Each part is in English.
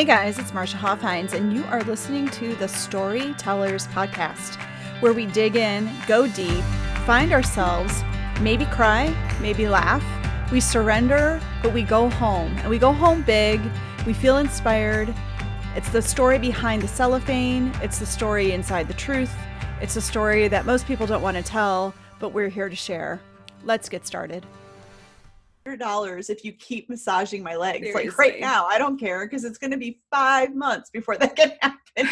Hey guys, it's Marcia Hoffhines, and you are listening to the Storytellers Podcast, where we dig in, go deep, find ourselves, maybe cry, maybe laugh. We surrender, but we go home, and we go home big. We feel inspired. It's the story behind the cellophane, it's the story inside the truth. It's a story that most people don't want to tell, but we're here to share. Let's get started dollars if you keep massaging my legs Seriously. like right now i don't care because it's going to be five months before that can happen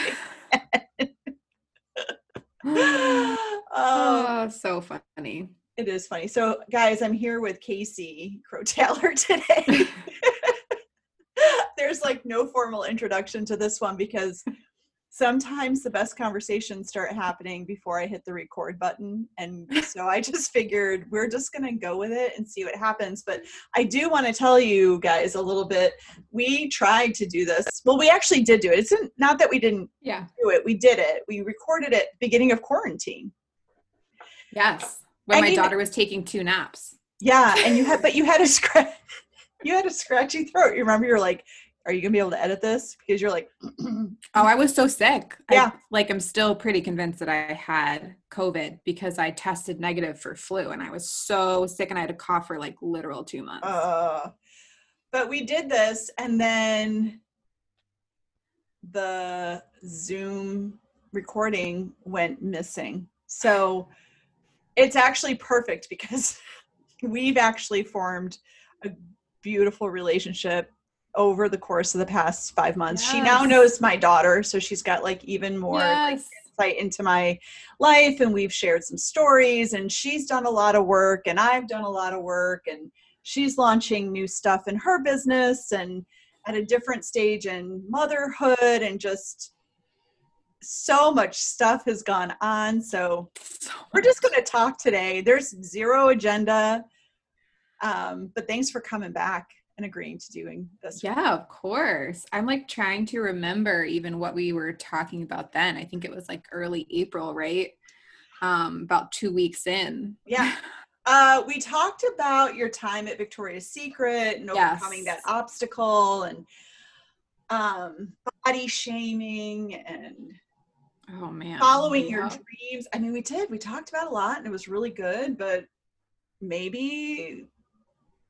oh, Oh, so funny. it is funny so guys i'm here with Casey Crowe Taylor today there's like no formal introduction to this one because sometimes the best conversations start happening before I hit the record button. And so I just figured we're just going to go with it and see what happens. But I do want to tell you guys a little bit. We tried to do this. Well, we actually did do it. It's not that we didn't Yeah. do it, we did it. We recorded it beginning of quarantine. Yes. When I my mean- daughter was taking two naps. Yeah. And you had, but you had a scratch. You had a scratchy throat. You remember you're like, are you gonna be able to edit this? Because you're like, Oh, I was so sick. I- Yeah. like I'm still pretty convinced that I had COVID because I tested negative for flu and I was so sick and I had a cough for like literal two months. uh, but we did this and then the zoom recording went missing so it's actually perfect because we've actually formed a beautiful relationship over the course of the past five months. She now knows my daughter so she's got like even more like, insight into my life and we've shared some stories and she's done a lot of work and I've done a lot of work and she's launching new stuff in her business and at a different stage in motherhood and just so much stuff has gone on. So So we're just going to talk today. There's zero agenda um, but thanks for coming back and agreeing to doing this Yeah, of course. I'm like trying to remember even what we were talking about then. I think it was like early April, right? Um, about two weeks in. Yeah. Uh, we talked about your time at Victoria's Secret and Yes. overcoming that obstacle and um, body shaming and Oh man. following your dreams. I mean, we did. We talked about a lot and it was really good, but maybe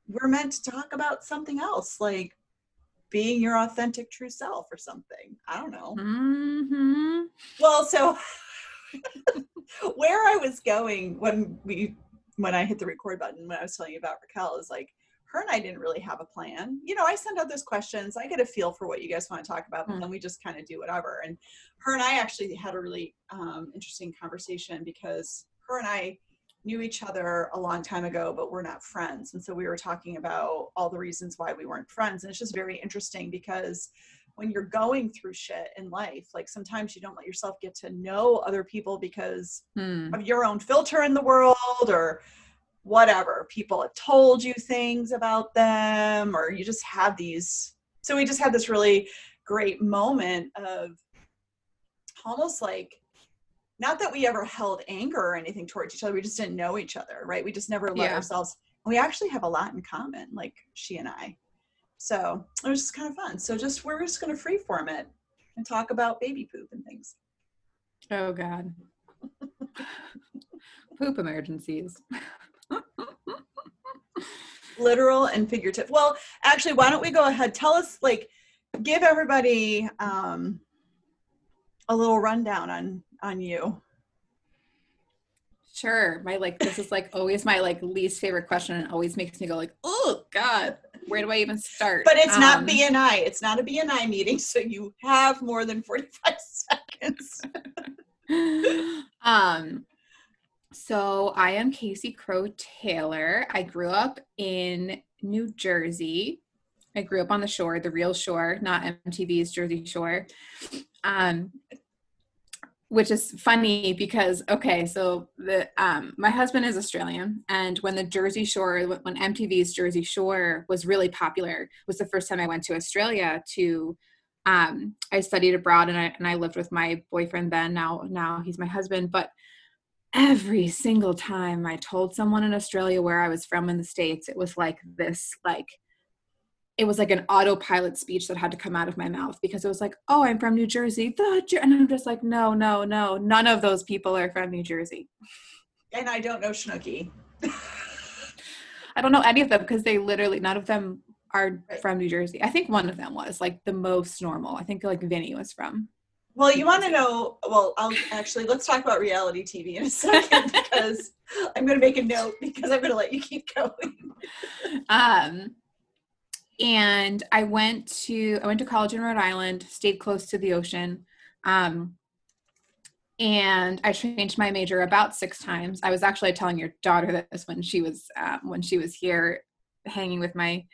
we're meant to talk about something else like being your authentic true self or something. I don't know. Mhm. Well, so where I was going when we when I hit the record button when I was telling you about Raquel is like her and I didn't really have a plan. You know, I send out those questions, I get a feel for what you guys want to talk about, but Mm. then we just kind of do whatever. And her and I actually had a really um, interesting conversation because her and I knew each other a long time ago, but we're not friends. And so we were talking about all the reasons why we weren't friends. And it's just very interesting because when you're going through shit in life, like sometimes you don't let yourself get to know other people because Hmm. of your own filter in the world or whatever. People have told you things about them, or you just have these. So we just had this really great moment of almost like not that we ever held anger or anything towards each other. We just didn't know each other, right? We just never let Yeah. ourselves. We actually have a lot in common, like she and I. So it was just kind of fun. So just we're just going to freeform it and talk about baby poop and things. Oh God. Poop emergencies. literal and figurative. Well, actually, why don't we go ahead? Tell us, like, give everybody um, a little rundown on on you. Sure. My like this is like always my like least favorite question and always makes me go like, oh God, where do I even start? But it's not Um, BNI. It's not a BNI meeting, so you have more than forty five seconds. um so I am Casey Crowe Taylor. I grew up in New Jersey. I grew up on the shore, the real shore, not MTV's Jersey Shore. Um which is funny because okay, so the um my husband is Australian and when the Jersey Shore when MTV's Jersey Shore was really popular was the first time I went to Australia to um, I studied abroad and I, and I lived with my boyfriend then. Now, now he's my husband. But every single time I told someone in Australia where I was from in the States, it was like this, like it was like an autopilot speech that had to come out of my mouth because it was like, "Oh, I'm from New Jersey." The Jer-, and I'm just like, "No, no, no. None of those people are from New Jersey." And I don't know Snooki. I don't know any of them because they literally none of them are Right. from New Jersey. I think one of them was like the most normal. I think like Vinny was from. Well, you want to know? Well, I'll actually let's talk about reality TV in a second because I'm going to make a note because I'm going to let you keep going. Um, and I went to I went to college in Rhode Island, stayed close to the ocean. Um, and I changed my major about six times. I was actually telling your daughter this when she was um, when she was here hanging with my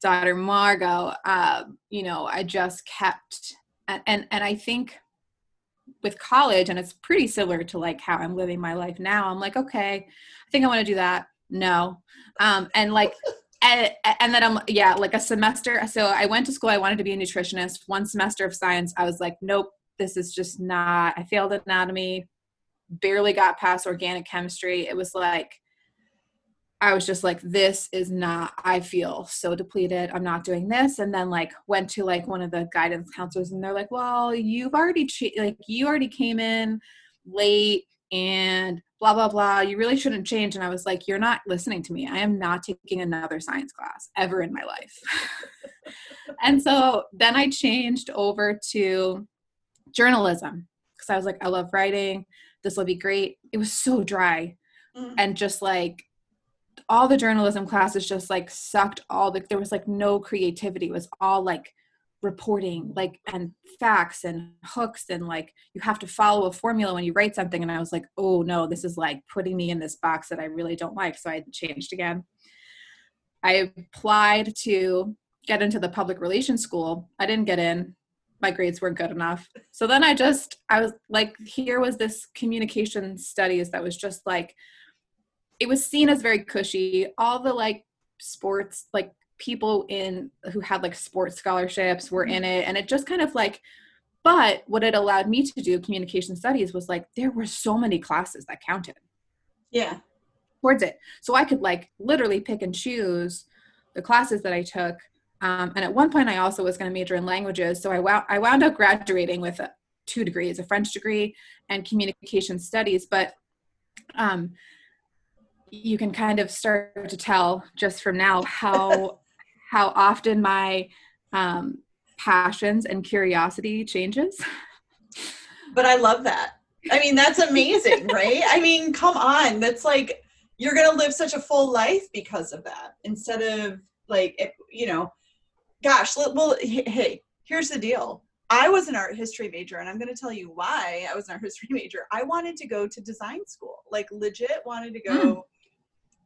daughter Margot. Um, you know, I just kept and, and and I think with college, and it's pretty similar to like how I'm living my life now. I'm like, okay, I think I want to do that. No, um, and like and, and then I'm yeah, like a semester. So I went to school. I wanted to be a nutritionist. One semester of science, I was like, nope, this is just not. I failed anatomy, barely got past organic chemistry. It was like I was just like, this is not. I feel so depleted. I'm not doing this. And then like went to like one of the guidance counselors, and they're like, well, you've already che- like you already came in late and blah blah blah you really shouldn't change. And i was like you're not listening to me. I am not taking another science class ever in my life. And so then i changed over to journalism because i was like i love writing. This will be great. It was so dry. Mm. and just like all the journalism classes just like sucked all the there was like no creativity. It was all like reporting like and facts and hooks and like you have to follow a formula when you write something. And i was like oh no this is like putting me in this box that i really don't like. So i changed again. I applied to get into the public relations school. I didn't get in. My grades weren't good enough. So then i just i was like here was this communication studies that was just like it was seen as very cushy. All the like sports like people in who had like sports scholarships were in it and it just kind of like but what it allowed me to do communication studies was like there were so many classes that counted. Yeah. towards it. So i could like literally pick and choose the classes that i took um, and at one point i also was going to major in languages so I, wound I wound up graduating with uh, two degrees a french degree and communication studies but um, you can kind of start to tell just from now how how often my um, passions and curiosity changes But I love that. I mean, that's amazing, right? I mean, come on. That's like you're going to live such a full life because of that instead of like, if, you know, gosh, well, hey, here's the deal. I was an art history major, and I'm going to tell you why I was an art history major. I wanted to go to design school, like legit wanted to go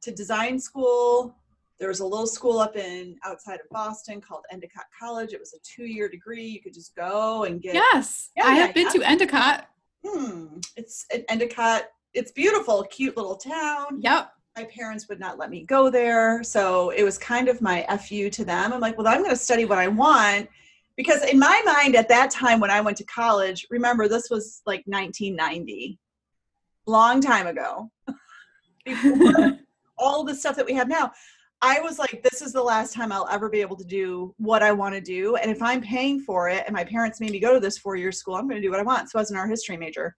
to design school. There was a little school up in outside of Boston called Endicott College. It was a two-year degree. You could just go and get yes Yeah, i yeah, have been to endicott hmm, it's Endicott. It's beautiful, cute little town. yep My parents would not let me go there, so it was kind of my fu to them. I'm like, well, I'm going to study what I want because in my mind at that time when I went to college, remember this was like 1990, long time ago, before all the stuff that we have now. I was like, this is the last time I'll ever be able to do what I want to do. And if I'm paying for it and my parents made me go to this four year school, I'm going to do what I want. So I was an art history major.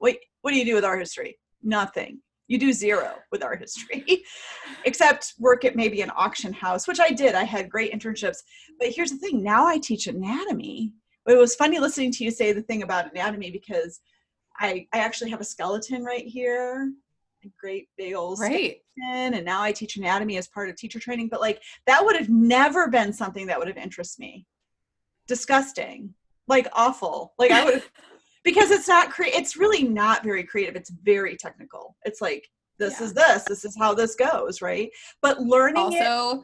Wait, what do you do with art history? Nothing. You do zero with art history, except work at maybe an auction house, which I did. I had great internships. But here's the thing now I teach anatomy. It was funny listening to you say the thing about anatomy because I, I actually have a skeleton right here, great big old right and now I teach anatomy as part of teacher training. But like that would have never been something that would have interested me. Disgusting, like awful. Like I would because it's not cre- It's really not very creative. It's very technical. It's like this Yeah. is this. This is how this goes, right? But learning it. also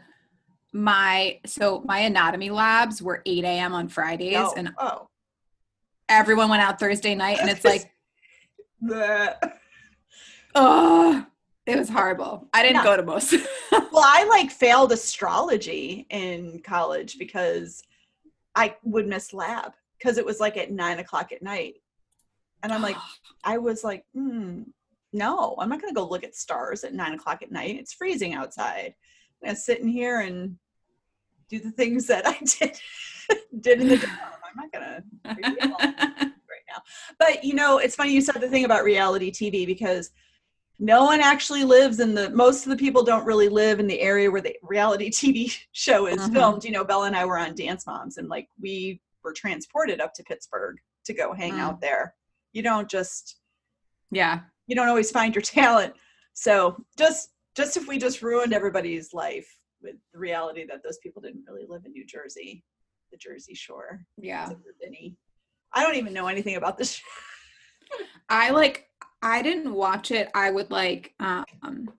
my so my anatomy labs were 8 a.m on fridays Oh, and oh. everyone went out thursday night and it's like. Oh it was horrible i didn't Yeah. go to most well, I like failed astrology in college because I would miss lab because it was like at nine o'clock at night. And I'm like, I was like, hmm, no, I'm not going to go look at stars at nine o'clock at night. It's freezing outside. I'm going to sit in here and do the things that I did did in the dorm. I'm not gonna right now. But you know, it's funny you said the thing about reality TV because no one actually lives in the most of the people don't really live in the area where the reality TV show is Mhm. filmed. You know, Bella and I were on Dance Moms and like we were transported up to Pittsburgh to go hang Mm. out there. You don't just yeah. you don't always find your talent. So just just if we just ruined everybody's life with the reality that those people didn't really live in New Jersey, the Jersey Shore, Yeah. I don't even know anything about this. I like I didn't watch it. I would like um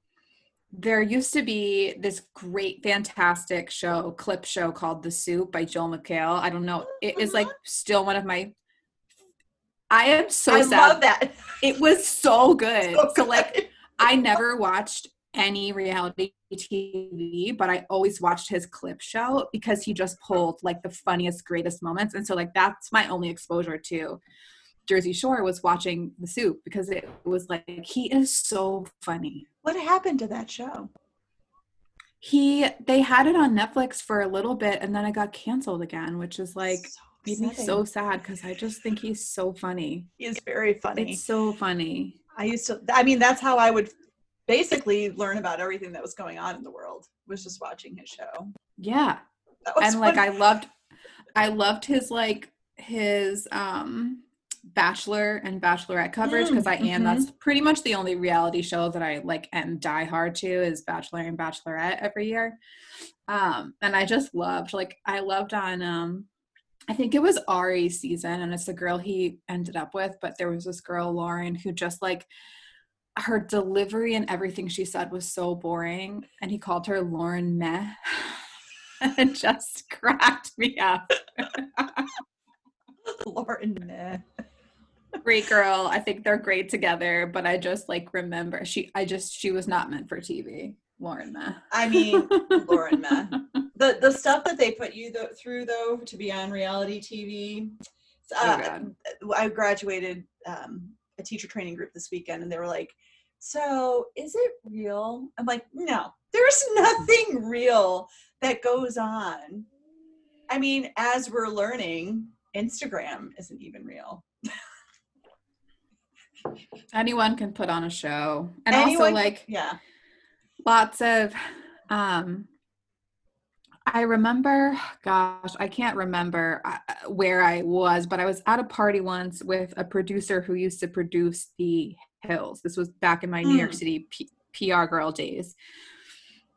there used to be this great fantastic show, clip show called The Soup by Joel McHale. I don't know. It is like still one of my I am so sad. I sad. love that. It was so good. So so like good. I never watched any reality TV, but I always watched his clip show because he just pulled like the funniest, greatest moments. And so, like, that's my only exposure to Jersey Shore was watching The Soup because it was like, he is so funny. what happened to that show? He, they had it on Netflix for a little bit and then it got canceled again, which is like, So made me so sad because I just think he's so funny. he is very funny. It's so funny. I used to. I mean, that's how I would basically learn about everything that was going on in the world. Was just watching his show. Yeah. That was and like. I loved I loved his like his um bachelor and bachelorette coverage because I am mhm. that's pretty much the only reality show that I like am die hard to is bachelor and bachelorette every year. Um and I just loved like I loved on um I think it was Arie's season and it's the girl he ended up with, but there was this girl Lauren who just like her delivery and everything she said was so boring and he called her Lauren Meh. it just cracked me up. Lauren. meh. Great girl. I think they're great together, but I just like remember she I just she was not meant for TV. Lauren Meh. I mean, Lauren. Meh. The the stuff that they put you th- through though to be on reality TV. Uh, good. I graduated um, a teacher training group this weekend, and they were like, "So is it real?" I'm like, "No, there's nothing real that goes on." I mean, as we're learning, Instagram isn't even real. Anyone can put on a show. And Anyone also like Yeah. lots of um i remember gosh i can't remember uh, where i was but i was at a party once with a producer who used to produce the hills this was back in my new york Mm. city P- pr girl days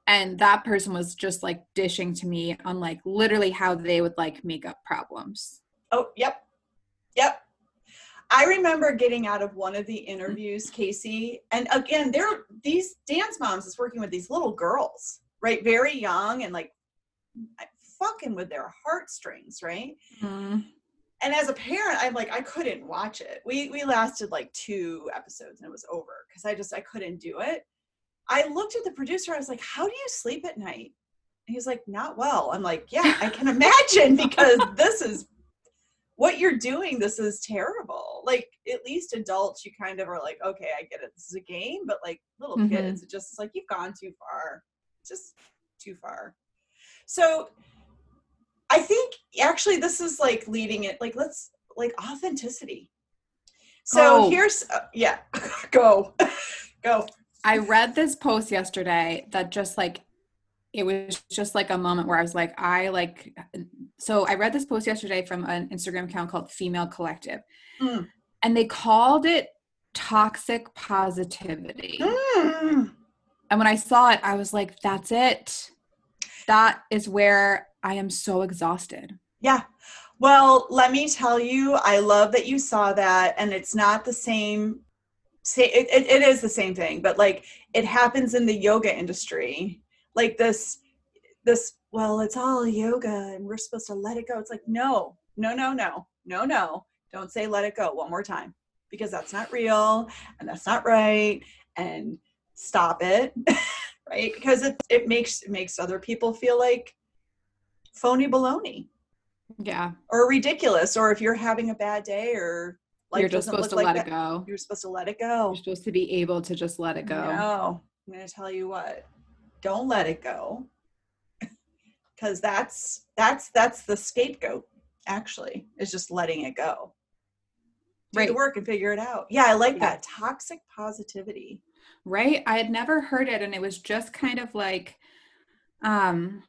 and that person was just like dishing to me on like literally how they would like make up problems Oh, yep. Yep. I remember getting out of one of the interviews, Casey, and again, there these dance moms is working with these little girls, right? Very young and like fucking with their heartstrings, right? Mm-hmm. And as a parent, I'm like, I couldn't watch it. We we lasted like two episodes and it was over because I just I couldn't do it. I looked at the producer, I was like, How do you sleep at night? And he's like, Not well. I'm like, Yeah, I can imagine because this is what you're doing this is terrible like at least adults you kind of are like okay i get it this is a game but like little Mhm. kids it just like you've gone too far just too far so i think actually this is like leading it like let's like authenticity so Oh. here's uh, yeah go go I read this post yesterday that just like it was just like a moment where I was like, I like so I read this post yesterday from an Instagram account called Female Collective. Mm. And they called it toxic positivity. Mm. And when I saw it, I was like, that's it. That is where I am so exhausted. Yeah. Well, let me tell you, I love that you saw that, and it's not the same. Say it, it, it is the same thing, but like it happens in the yoga industry. Like this, this. Well, it's all yoga, and we're supposed to let it go. It's like no, no, no, no, no, no. Don't say let it go one more time because that's not real and that's not right. And stop it, right? Because it it makes it makes other people feel like phony baloney Yeah. or ridiculous or if you're having a bad day or life You're just supposed to like let that, it go. you're supposed to let it go You're supposed to be able to just let it go. no i'm going to tell you what don't let it go because that's that's that's the scapegoat actually is just letting it go do Right. the work and figure it out. Yeah i like that toxic positivity. Right? I had never heard it and it was just kind of like um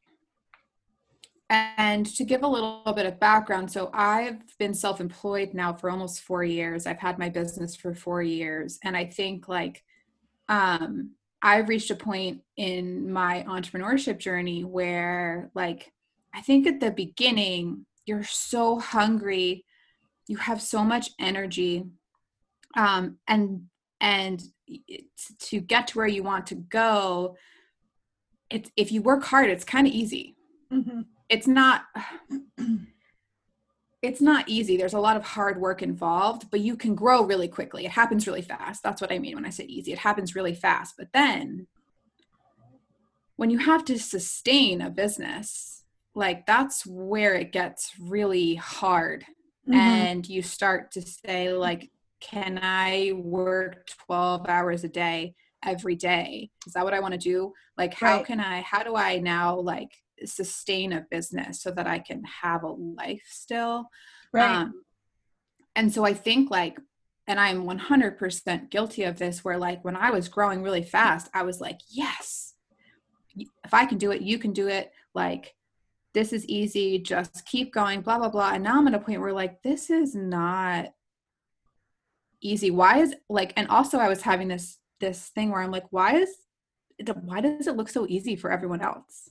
and to give a little bit of background so i've been self-employed now for almost four years. I've had my business for four years and i think like um i've reached a point in my entrepreneurship journey where like i think at the beginning you're so hungry you have so much energy um and and to get to where you want to go it's if you work hard it's kind of easy it's not it's not easy. There's a lot of hard work involved but you can grow really quickly. It happens really fast. That's what i mean when i say easy. It happens really fast. But then when you have to sustain a business like that's where it gets really hard Mhm. and you start to say like can i work 12 hours a day every day? Is that what i want to do? Like how Right. can i how do i now like sustain a business so that i can have a life still? Right. Um, and so i think like and i'm 100% guilty of this where like when i was growing really fast i was like yes if i can do it you can do it. Like this is easy just keep going blah blah blah and now i'm at a point where like this is not easy why is like and also i was having this this thing where i'm like why is why does it look so easy for everyone else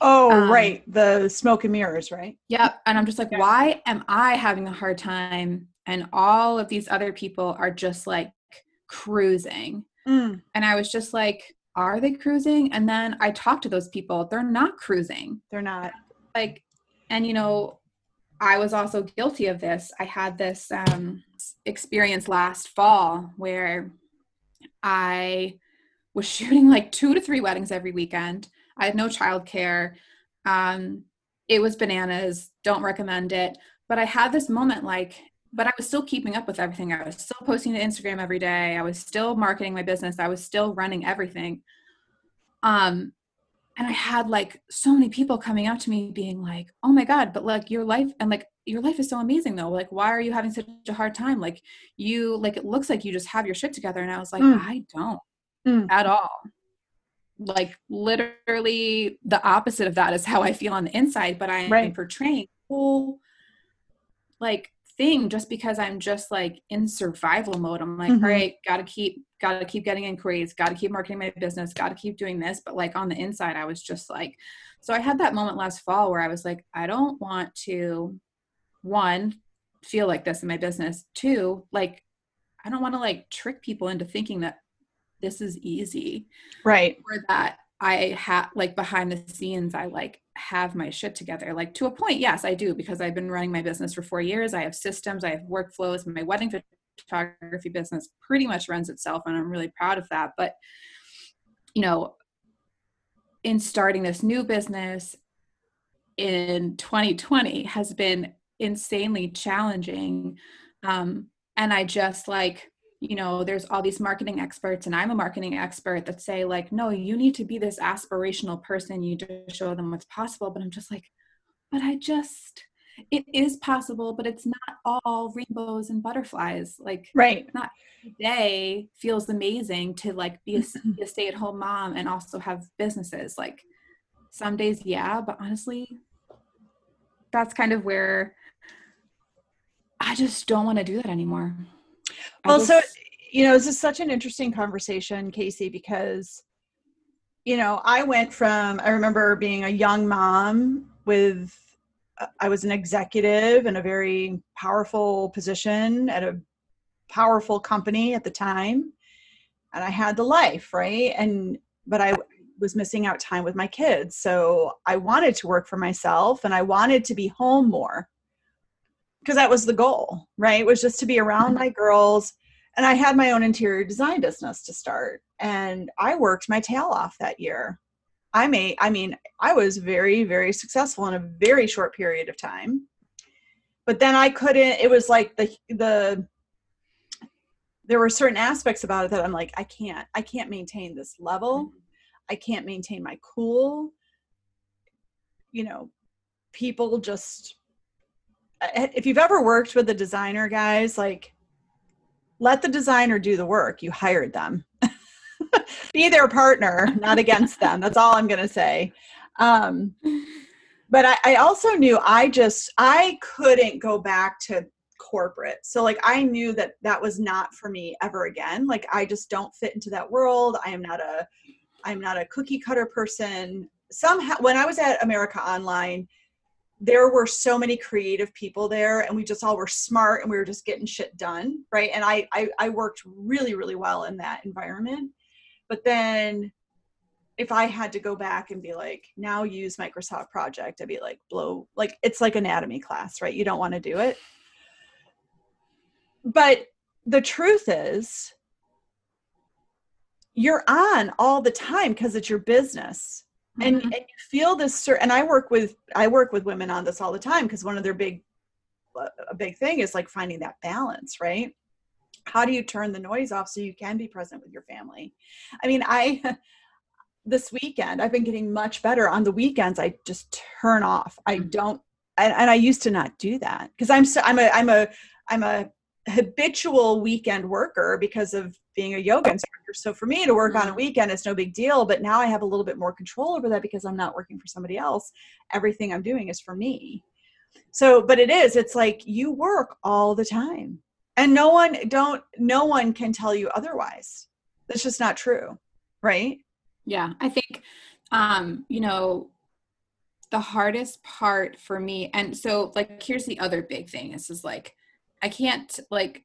oh um, right the smoke and mirrors right Yep. And I'm just like, Yeah. why am I having a hard time? And all of these other people are just like cruising. Mm, And I was just like, are they cruising? And then I talk to those people. They're not cruising. they're not Like, and you know, I was also guilty of this. I had this um, experience last fall where I was shooting like two to three weddings every weekend. I had no childcare. Um, it was bananas. Don't recommend it. But I had this moment like, but I was still keeping up with everything. I was still posting to Instagram every day. I was still marketing my business. I was still running everything. Um, and I had like so many people coming up to me being like, "Oh my god, but like your life and like your life is so amazing though. Like why are you having such a hard time? Like you like it looks like you just have your shit together." And I was like, Mm. "I don't Mm. at all." Like literally the opposite of that is how I feel on the inside, but I am Right. portraying whole like thing just because I'm just like in survival mode. I'm like, Mhm. all right, gotta keep gotta keep getting inquiries, gotta keep marketing my business, gotta keep doing this. But like on the inside, I was just like, so I had that moment last fall where I was like, I don't want to one, feel like this in my business. Two, like I don't want to like trick people into thinking that this is easy right or that I have like behind the scenes, I like have my shit together. Like to a point, yes, I do because I've been running my business for four years. I have systems, I have workflows. My wedding photography business pretty much runs itself, and I'm really proud of that. But you know, in starting this new business in 2020 has been insanely challenging. Um, and I just like you know there's all these marketing experts and i'm a marketing expert that say like no you need to be this aspirational person. You just show them what's possible. But i'm just like but i just it is possible but it's not all rainbows and butterflies. Like right. Not today feels amazing to like be a, be a stay-at-home mom and also have businesses. Like some days yeah but honestly that's kind of where i just don't want to do that anymore Well so you know this is such an interesting conversation casey because you know i went from i remember being a young mom with uh, i was an executive in a very powerful position at a powerful company at the time and i had the life right? And but i was missing out time with my kids so i wanted to work for myself and i wanted to be home more because that was the goal right? It was just to be around mm-hmm. my girls and i had my own interior design business to start and i worked my tail off that year. I made i mean i was very very successful in a very short period of time but then i couldn't it was like the the there were certain aspects about it that i'm like i can't i can't maintain this level. Mm-hmm. I can't maintain my cool. You know, people just if you've ever worked with a designer, guys, like let the designer do the work. You hired them. Be their partner, not against them. That's all I'm going to say. Um, but I, I also knew I just I couldn't go back to corporate. So like I knew that that was not for me ever again. Like I just don't fit into that world. I am not a I'm not a cookie cutter person. Somehow when I was at America Online, there were so many creative people there and we just all were smart and we were just getting shit done right? And I, I i, worked really really well in that environment. But then if i had to go back and be like now use microsoft project i'd be like blow like it's like anatomy class right? You don't want to do it. But the truth is you're on all the time because it's your business mm-hmm. and you feel this certain and i work with i work with women on this all the time because one of their big a big thing is like finding that balance right how do you turn the noise off so you can be present with your family i mean i this weekend i've been getting much better on the weekends i just turn off i mm-hmm. don't and, and i used to not do that because i'm so i'm a i'm a i'm a habitual weekend worker because of being a yoga instructor. So for me to work on a mm-hmm. weekend it's no big deal, but now I have a little bit more control over that because I'm not working for somebody else. Everything I'm doing is for me. So, but it is, it's like you work all the time. And no one don't no one can tell you otherwise. That's just not true, right? Yeah, I think um, you know, the hardest part for me and so like here's the other big thing. This is like I can't like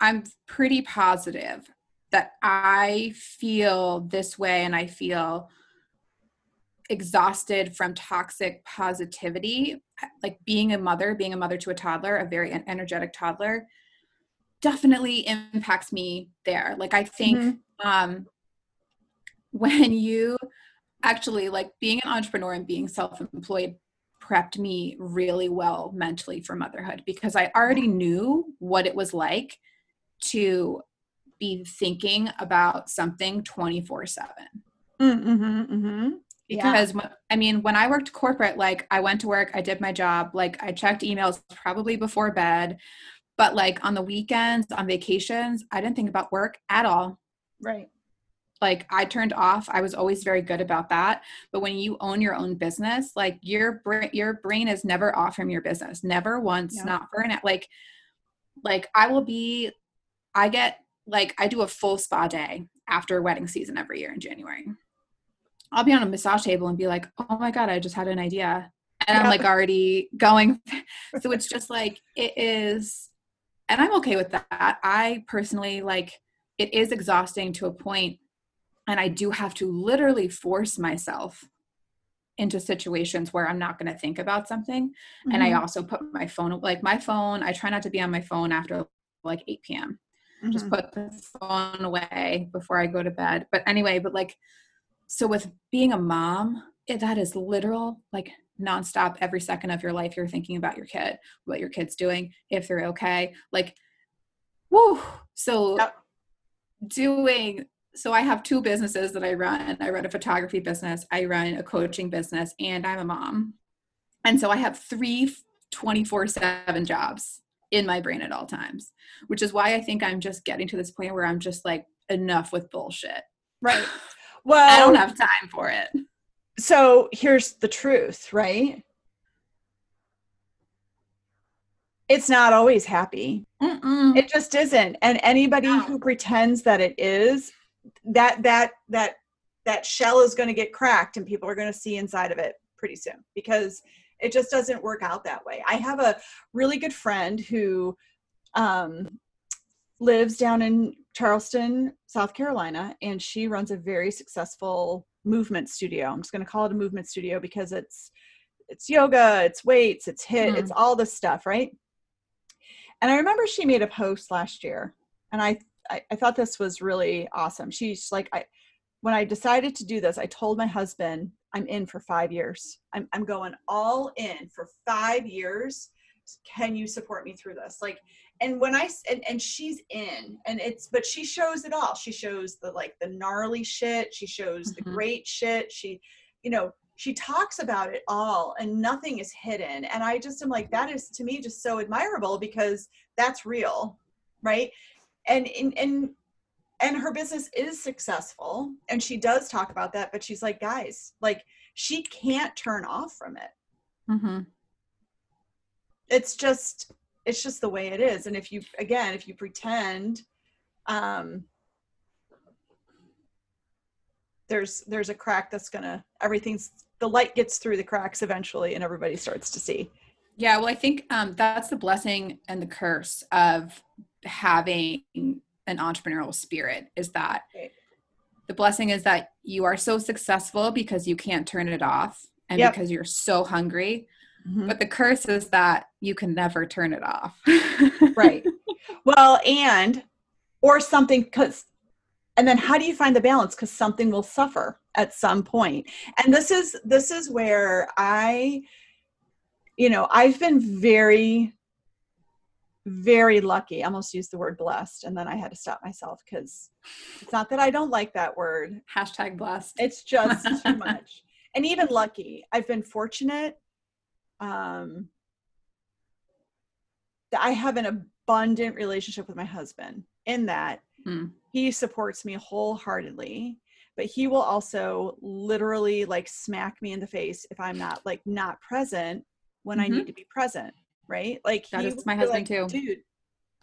I'm pretty positive that I feel this way and I feel exhausted from toxic positivity like being a mother being a mother to a toddler a very energetic toddler definitely impacts me there like i think mm-hmm. um when you actually like being an entrepreneur and being self-employed prepped me really well mentally for motherhood because I already knew what it was like to be thinking about something 24 7. Mm-hmm, mm-hmm. Because, yeah. I mean, when I worked corporate, like I went to work, I did my job, like I checked emails probably before bed, but like on the weekends, on vacations, I didn't think about work at all. Right like I turned off. I was always very good about that. But when you own your own business, like your brain, your brain is never off from your business. Never once, yeah. not for an like, like I will be. I get like I do a full spa day after wedding season every year in January. I'll be on a massage table and be like, "Oh my god, I just had an idea," and yeah. I'm like already going. so it's just like it is, and I'm okay with that. I personally like it is exhausting to a point and I do have to literally force myself into situations where I'm not going to think about something. Mm-hmm. And I mm-hmm. also put my phone, like my phone, I try not to be on my phone after like 8 p.m. Mm-hmm. Just put the phone away before I go to bed. But anyway, but like, so with being a mom, it, that is literal, like nonstop every second of your life. You're thinking about your kid, what your kid's doing, if they're okay. Like, whoo. So yep. doing so I have two businesses that I run. I run a photography business, I run a coaching business, and I'm a mom. And so I have three 24 7 jobs in my brain at all times, which is why I think I'm just getting to this point where I'm just like, enough with bullshit. Right. Well, I don't have time for it. So here's the truth, right? It's not always happy. Mm-mm. It just isn't. And anybody no. who pretends that it is that that that that shell is going to get cracked and people are going to see inside of it pretty soon because it just doesn't work out that way. I have a really good friend who um, lives down in Charleston, South Carolina, and she runs a very successful movement studio. I'm just going to call it a movement studio because it's it's yoga, it's weights, it's HIIT, mm. it's all this stuff, right? And I remember she made a post last year, and I I, I thought this was really awesome. She's like, I, when I decided to do this, I told my husband, I'm in for five years. I'm, I'm going all in for five years. Can you support me through this? Like, and when I, and, and she's in and it's, but she shows it all. She shows the, like the gnarly shit. She shows mm-hmm. the great shit. She, you know, she talks about it all and nothing is hidden and i just am like that is to me just so admirable because that's real right and and and, and her business is successful and she does talk about that but she's like guys like she can't turn off from it Mm-hmm. it's just it's just the way it is and if you again if you pretend um there's there's a crack that's gonna everything's the light gets through the cracks eventually and everybody starts to see Yeah, well, I think um, that's the blessing and the curse of having an entrepreneurial spirit is that Right. the blessing is that you are so successful because you can't turn it off and Yep. because you're so hungry. Mhm. But the curse is that you can never turn it off. right well and or something because and then how do you find the balance because something will suffer at some point and this is this is where i you know i've been very very lucky I almost used the word blessed and then i had to stop myself because it's not that i don't like that word Hashtag blessed. it's just too much and even lucky i've been fortunate um that i have an abundant relationship with my husband in that Hmm. he supports me wholeheartedly but he will also literally like smack me in the face if i'm not like not present when i Mhm. need to be present right? Like That he is my husband like, too. dude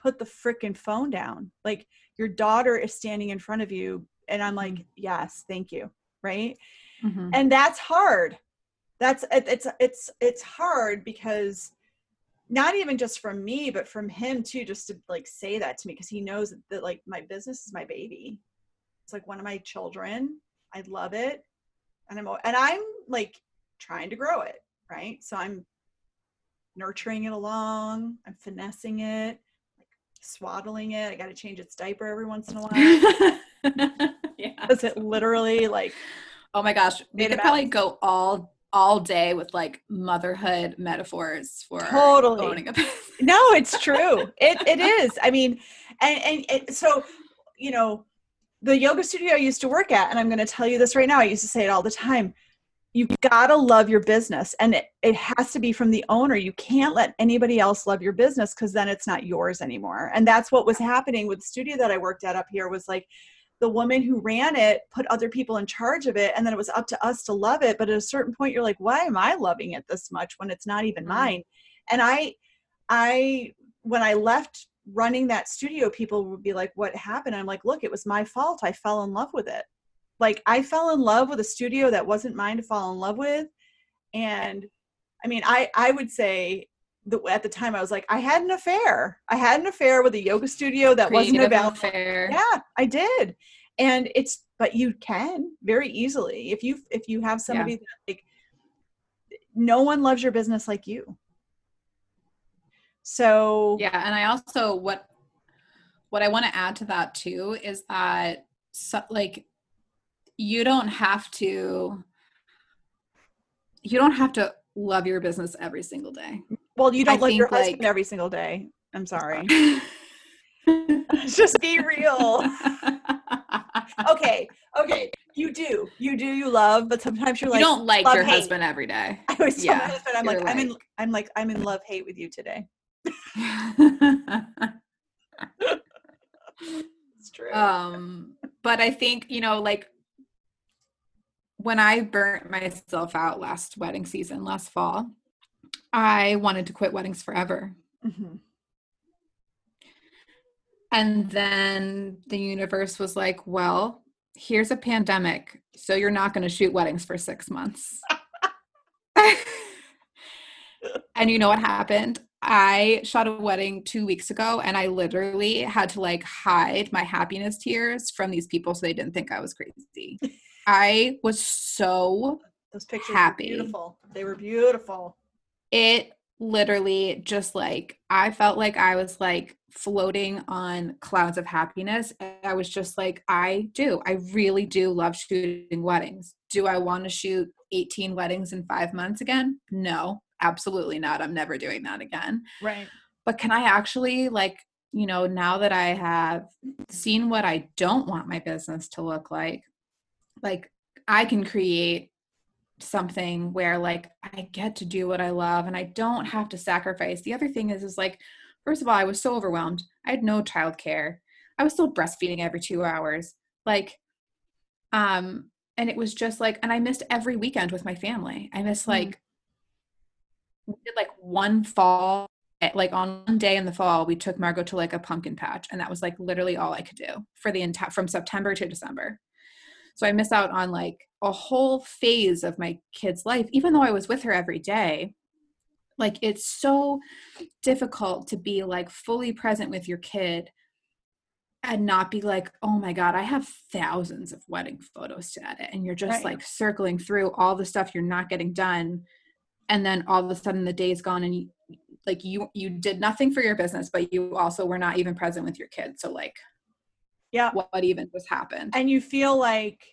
put the freaking phone down. Like your daughter is standing in front of you and i'm like Mhm. yes thank you right? Mhm. and that's hard. That's it, it's it's it's hard because not even just from me but from him too just to like say that to me because he knows that like my business is my baby. It's like one of my children. I love it. And i'm and i'm like trying to grow it right? So i'm nurturing it along i'm finessing it like swaddling it i got to change its diaper every once in a while yeah. because it literally like Oh my gosh, Made could probably go all all day with like motherhood metaphors for Totally. owning a business. no it's true it it is i mean and and it, so you know the yoga studio i used to work at and i'm going to tell you this right now i used to say it all the time you gotta love your business and it, it has to be from the owner. You can't let anybody else love your business because then it's not yours anymore. And that's what was happening with the studio that i worked at up here was like the woman who ran it put other people in charge of it and then it was up to us to love it. But at a certain point you're like why am i loving it this much when it's not even Mm. mine? And i i when i left running that studio people would be like what happened? I'm like look it was my fault. I fell in love with it like i fell in love with a studio that wasn't mine to fall in love with. And i mean i i would say that at the time i was like i had an affair. I had an affair with a yoga studio that wasn't Creative about affair. yeah i did. And it's but you can very easily if you if you have somebody that like no one loves your business like you. So Yeah, and I also what what I want to add to that too is that so, like you don't have to you don't have to love your business every single day. well you don't I love your husband like- every single day. I'm sorry. Just be real. Okay okay. You do. You do you love but sometimes you're like you don't like your hate. husband every day. i always tell my yeah, husband i'm you're like i'm in i'm like i'm in love hate with you today. It's true. Um but i think you know like when i burnt myself out last wedding season last fall i wanted to quit weddings forever. Mhm. and then the universe was like well here's a pandemic so you're not going to shoot weddings for six months. And you know what happened? I shot a wedding two weeks ago and i literally had to like hide my happiness tears from these people so they didn't think i was crazy i was so those pictures happy. beautiful they were beautiful it literally just like I felt like I was like floating on clouds of happiness. And I was just like, I do. I really do love shooting weddings. Do I want to shoot 18 weddings in five months again? No, absolutely not. I'm never doing that again. right But can I actually, like, you know, now that I have seen what I don't want my business to look like, like I can create something where like I get to do what I love and I don't have to sacrifice. The other thing is is like first of all, I was so overwhelmed. I had no childcare. I was still breastfeeding every 2 hours. Like um and it was just like and I missed every weekend with my family. I missed like mm. we did like one fall eh, like on one day in the fall we took Margot to like a pumpkin patch and that was like literally all I could do for the entire from September to December. So I miss out on like a whole phase of my kid's life, even though I was with her every day. Like it's so difficult to be like fully present with your kid and not be like, oh my God, I have thousands of wedding photos to edit. And you're just right. like circling through all the stuff you're not getting done. And then all of a sudden the day's gone and you like you you did nothing for your business, but you also were not even present with your kids. So like yeah what, even just happened and you feel like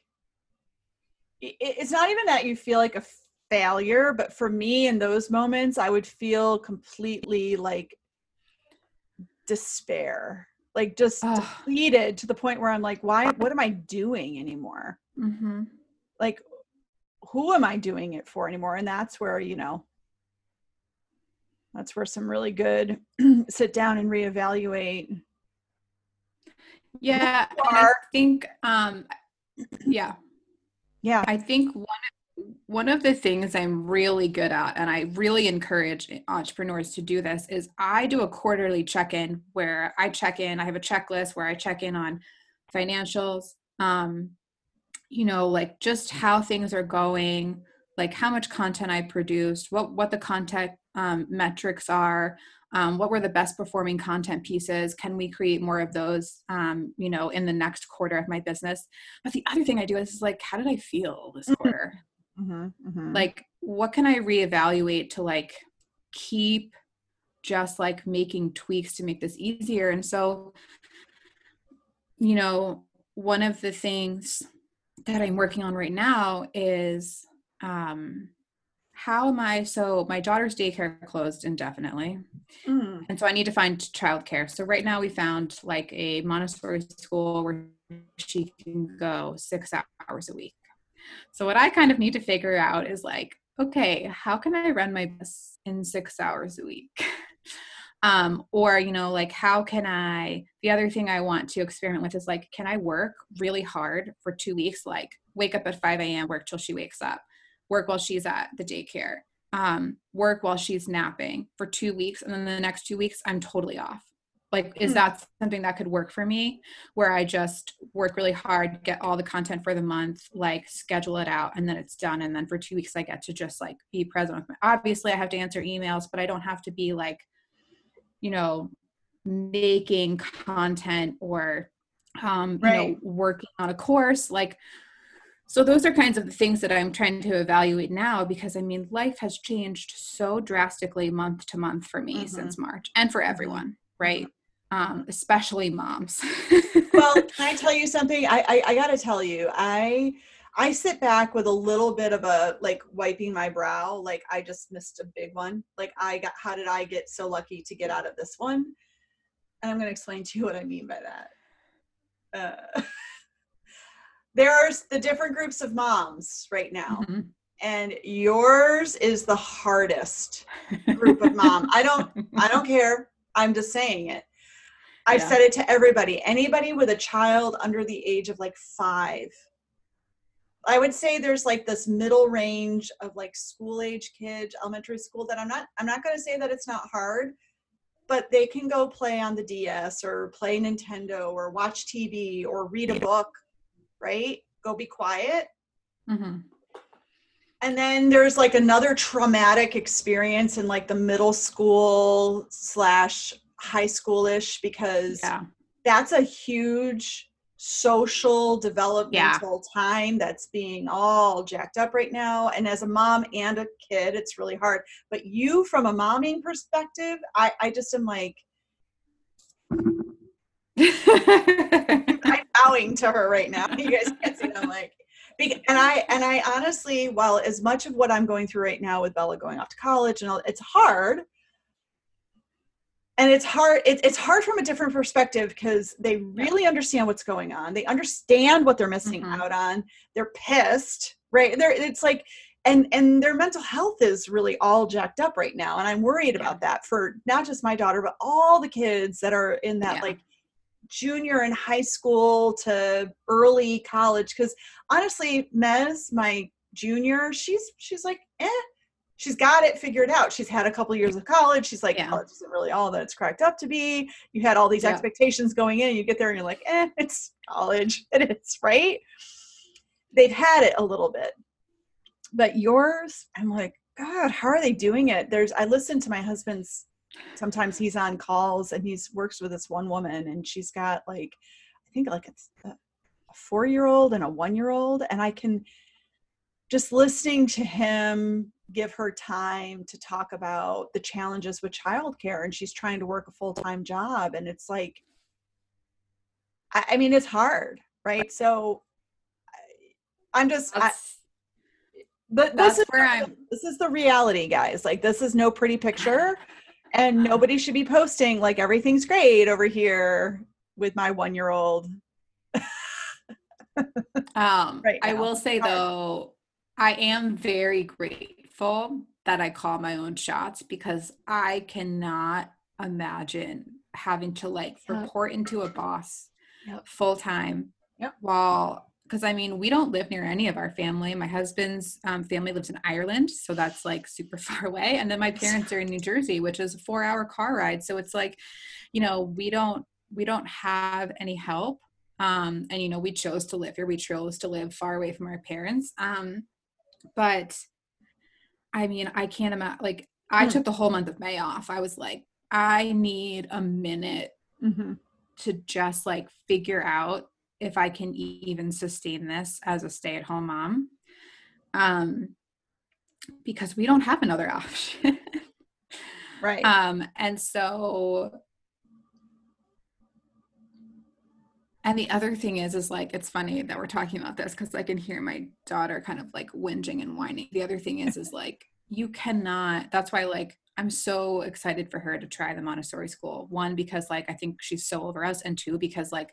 it's not even that you feel like a failure but for me in those moments i would feel completely like despair like just oh. depleted to the point where i'm like why what am i doing anymore mm-hmm. like who am i doing it for anymore and that's where you know that's where some really good sit down and reevaluate yeah i think um yeah. Yeah. I think one one of the things i'm really good at and i really encourage entrepreneurs to do this is i do a quarterly check-in where i check in i have a checklist where i check in on financials um you know like just how things are going like how much content i produced what what the content um, metrics are um, what were the best performing content pieces? Can we create more of those um, you know in the next quarter of my business? But the other thing i do is, is like how did i feel this mm-hmm. quarter? Mm-hmm, mm-hmm. like what can i reevaluate to like keep just like making tweaks to make this easier? And so you know one of the things that i'm working on right now is um how am I? So my daughter's daycare closed indefinitely. Mm. And so I need to find childcare. So right now we found like a Montessori school where she can go six hours a week. So what I kind of need to figure out is like, okay, how can I run my business in six hours a week? um, or, you know, like how can I, the other thing I want to experiment with is like, can I work really hard for two weeks? Like wake up at 5 a.m., work till she wakes up work while she's at the daycare, um, work while she's napping for two weeks, and then the next two weeks I'm totally off. Like, is hmm. that something that could work for me where I just work really hard, get all the content for the month, like schedule it out, and then it's done. And then for two weeks, I get to just like be present with my. Obviously, I have to answer emails, but I don't have to be like, you know, making content or, um, right. you know, working on a course. Like, so those are kinds of the things that i'm trying to evaluate now because i mean life has changed so drastically month to month for me mm-hmm. since march and for mm-hmm. everyone right? Um, especially moms. Well can i tell you something? I, I i gotta tell you i i sit back with a little bit of a like wiping my brow like i just missed a big one. Like i got how did i get so lucky to get out of this one? And i'm going to explain to you what i mean by that. Uh there's the different groups of moms right now. Mm-hmm. And yours is the hardest group of mom. I don't I don't care. I'm just saying it. I've yeah. said it to everybody. Anybody with a child under the age of like 5. I would say there's like this middle range of like school age kids, elementary school that I'm not I'm not going to say that it's not hard, but they can go play on the DS or play Nintendo or watch TV or read a book right? Go be quiet. Mm-hmm. And then there's like another traumatic experience in like the middle school slash high schoolish because yeah. that's a huge social developmental yeah. time that's being all jacked up right now and as a mom and a kid it's really hard but you from a momming perspective i i just am like bowing to her right now. You guys can't see. I'm like, and I and I honestly, while as much of what I'm going through right now with Bella going off to college and all, it's hard. And it's hard. It, it's hard from a different perspective because they really understand what's going on. They understand what they're missing mm-hmm. out on. They're pissed, right? They're, it's like and and their mental health is really all jacked up right now and i'm worried Yeah. about that for not just my daughter but all the kids that are in that Yeah. like junior in high school to early college because honestly mez my junior she's she's like eh. She's got it figured out. She's had a couple years of college. She's like Yeah. college isn't really all that it's cracked up to be. You had all these Yeah. expectations going in. And you get there and you're like eh it's college. It is right? They've had it a little bit. But yours i'm like god how are they doing it? There's i listen to my husband's sometimes he's on calls and he's works with this one woman and she's got like i think like it's a four year old and a one year old and i can just listening to him give her time to talk about the challenges with childcare and she's trying to work a full-time job and it's like i, I mean it's hard right? So I, i'm just I, but That's this is where I'm- this is the reality guys. Like this is no pretty picture and nobody should be posting like everything's great over here with my one year old um, Right I will say though, I am very grateful that I call my own shots because I cannot imagine having to like Yep. report into a boss Yep. full time Yep. while because I mean we don't live near any of our family. My husband's um, family lives in Ireland, so that's like super far away, and then my parents are in New Jersey, which is a four hour car ride. So it's like, you know, we don't we don't have any help um and you know we chose to live here we chose to live far away from our parents um but i mean i can't imagine like i Hmm. took the whole month of may off i was like i need a minute mm-hmm. to just like figure out if i can even sustain this as a stay-at-home mom um because we don't have another option. Right. Um and so and the other thing is is like it's funny that we're talking about this because i can hear my daughter kind of like whinging and whining. The other thing is is like you cannot that's why like i'm so excited for her to try the montessori school. One because like i think she's so over us and two because like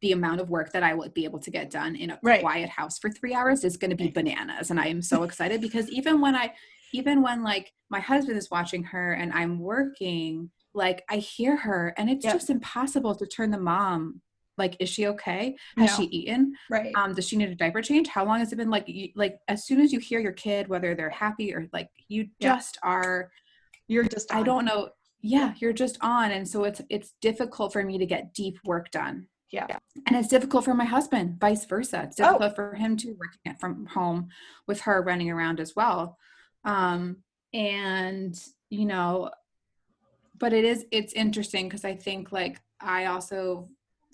the amount of work that i will be able to get done in a Right. quiet house for three hours is going to be bananas and i am so excited because even when i even when like my husband is watching her and i'm working like i hear her and it's Yep. just impossible to turn the mom like is she okay? Has No. she eaten? Right. Um does she need a diaper change? How long has it been? Like you, like as soon as you hear your kid whether they're happy or like you Yeah. just are you're just i don't know yeah. you're just on and so it's it's difficult for me to get deep work done yeah. And it's difficult for my husband vice versa. It's Oh. difficult for him to working it from home with her running around as well. Um and you know but it is it's interesting because i think like i also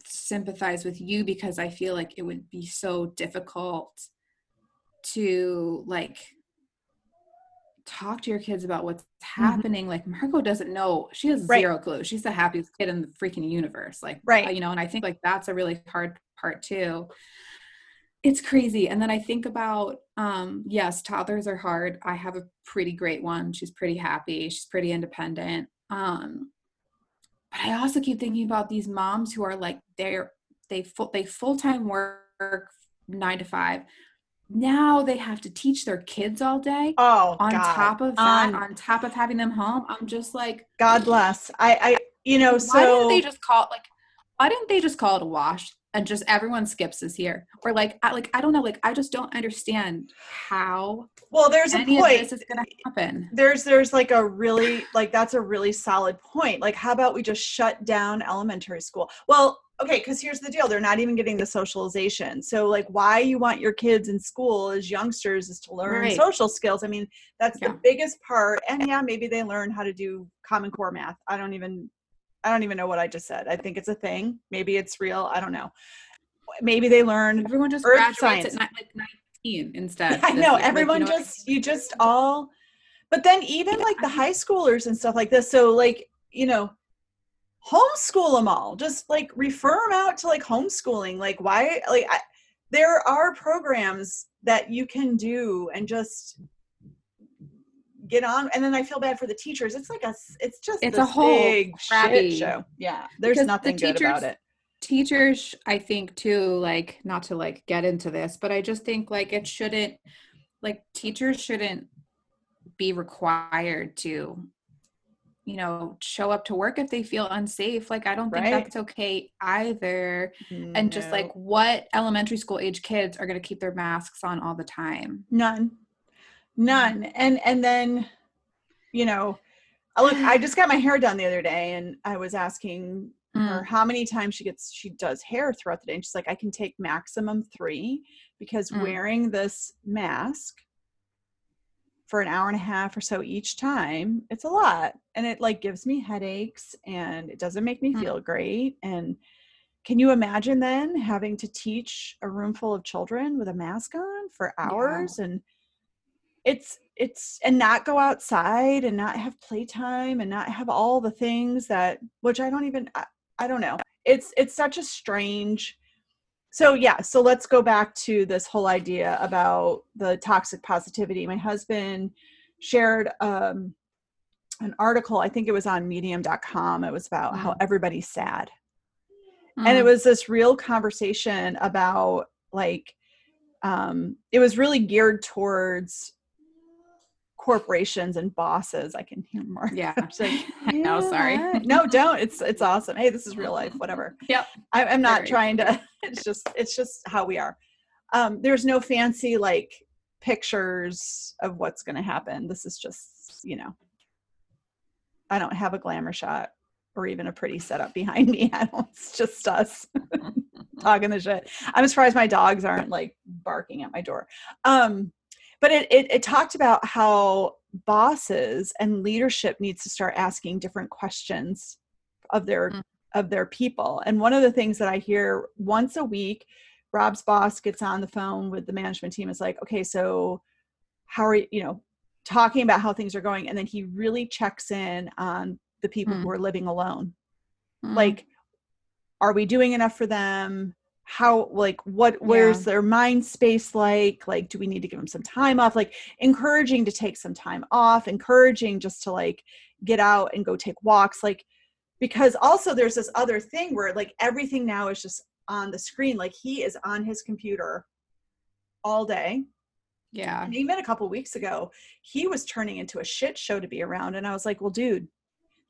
sympathize with you because i feel like it would be so difficult to like talk to your kids about what's happening like margot doesn't know she has Mm-hmm. Right. zero clue she's the happiest kid in the freaking universe like Right. you know and i think like that's a really hard part too it's crazy and then i think about um yes toddlers are hard i have a pretty great one she's pretty happy she's pretty independent um but i also keep thinking about these moms who are like they're they full they full-time work nine to five now they have to teach their kids all day oh on God. top of that On- on top of having them home. I'm just like god bless. I i you know why so didn't they just call it like why didn't they just call it a wash and just everyone skips this year? Or like I, like i don't know like i just don't understand how well there's a point. this is gonna happen. There's there's like a really like that's a really solid point. Like how about we just shut down elementary school? Well okay because here's the deal they're not even getting the socialization so like why you want your kids in school as youngsters is to learn Right. social skills i mean that's Yeah. the biggest part and yeah maybe they learn how to do common core math i don't even i don't even know what i just said i think it's a thing maybe it's real i don't know maybe they learn everyone just Earth graduates science. at ni- like 19 instead I know year. Like, you everyone know just you just all but then even like the high schoolers and stuff like this so like you know homeschool them all. Just like refer them out to like homeschooling. Like why like I, there are programs that you can do and just get on and then i feel bad for the teachers. It's like a it's just It's a whole big crappy- shit show. Yeah. There's Because the nothing good about teachers- it. teachers i think too like not to like get into this but i just think like it shouldn't like teachers shouldn't be required to you know show up to work if they feel unsafe like i don't think Right. that's okay either and just like what elementary school age kids are going to keep their masks on all the time none none and and then you know I look i just got my hair done the other day and i was asking her Mm. how many times she gets she does hair throughout the day and she's like i can take maximum three because Mm. wearing this mask for an hour and a half or so each time it's a lot and it like gives me headaches and it doesn't make me Mm. feel great and can you imagine then having to teach a room full of children with a mask on for Yeah. hours and it's it's and not go outside and not have playtime and not have all the things that which i don't even I, I don't know it's it's such a strange so yeah so let's go back to this whole idea about the toxic positivity my husband shared um an article i think it was on medium.com it was about how Mm. everybody's sad and it Mm. was this real conversation about like um it was really geared towards corporations and bosses. I can hear more yeah. like, I know, sorry. No don't. It's it's awesome. Hey this is real life. Whatever. Yep. I, i'm not Very trying to it's just it's just how we are. Um there's no fancy like pictures of what's going to happen. This is just you know i don't have a glamour shot or even a pretty setup behind me. I don't it's just us talking the shit. I'm surprised my dogs aren't like barking at my door. Um but it, it it talked about how bosses and leadership needs to start asking different questions of their Mm. of their people and one of the things that i hear once a week rob's boss gets on the phone with the management team is like okay so how are you you know talking about how things are going and then he really checks in on the people Mm. who are living alone Mm. like are we doing enough for them how like what where's their mind space like? Like do we need to give them some time off? Like encouraging to take some time off encouraging just to like get out and go take walks like because also there's this other thing where like everything now is just on the screen like he is on his computer all day. Yeah. And even a couple weeks ago he was turning into a shit show to be around and i was like well dude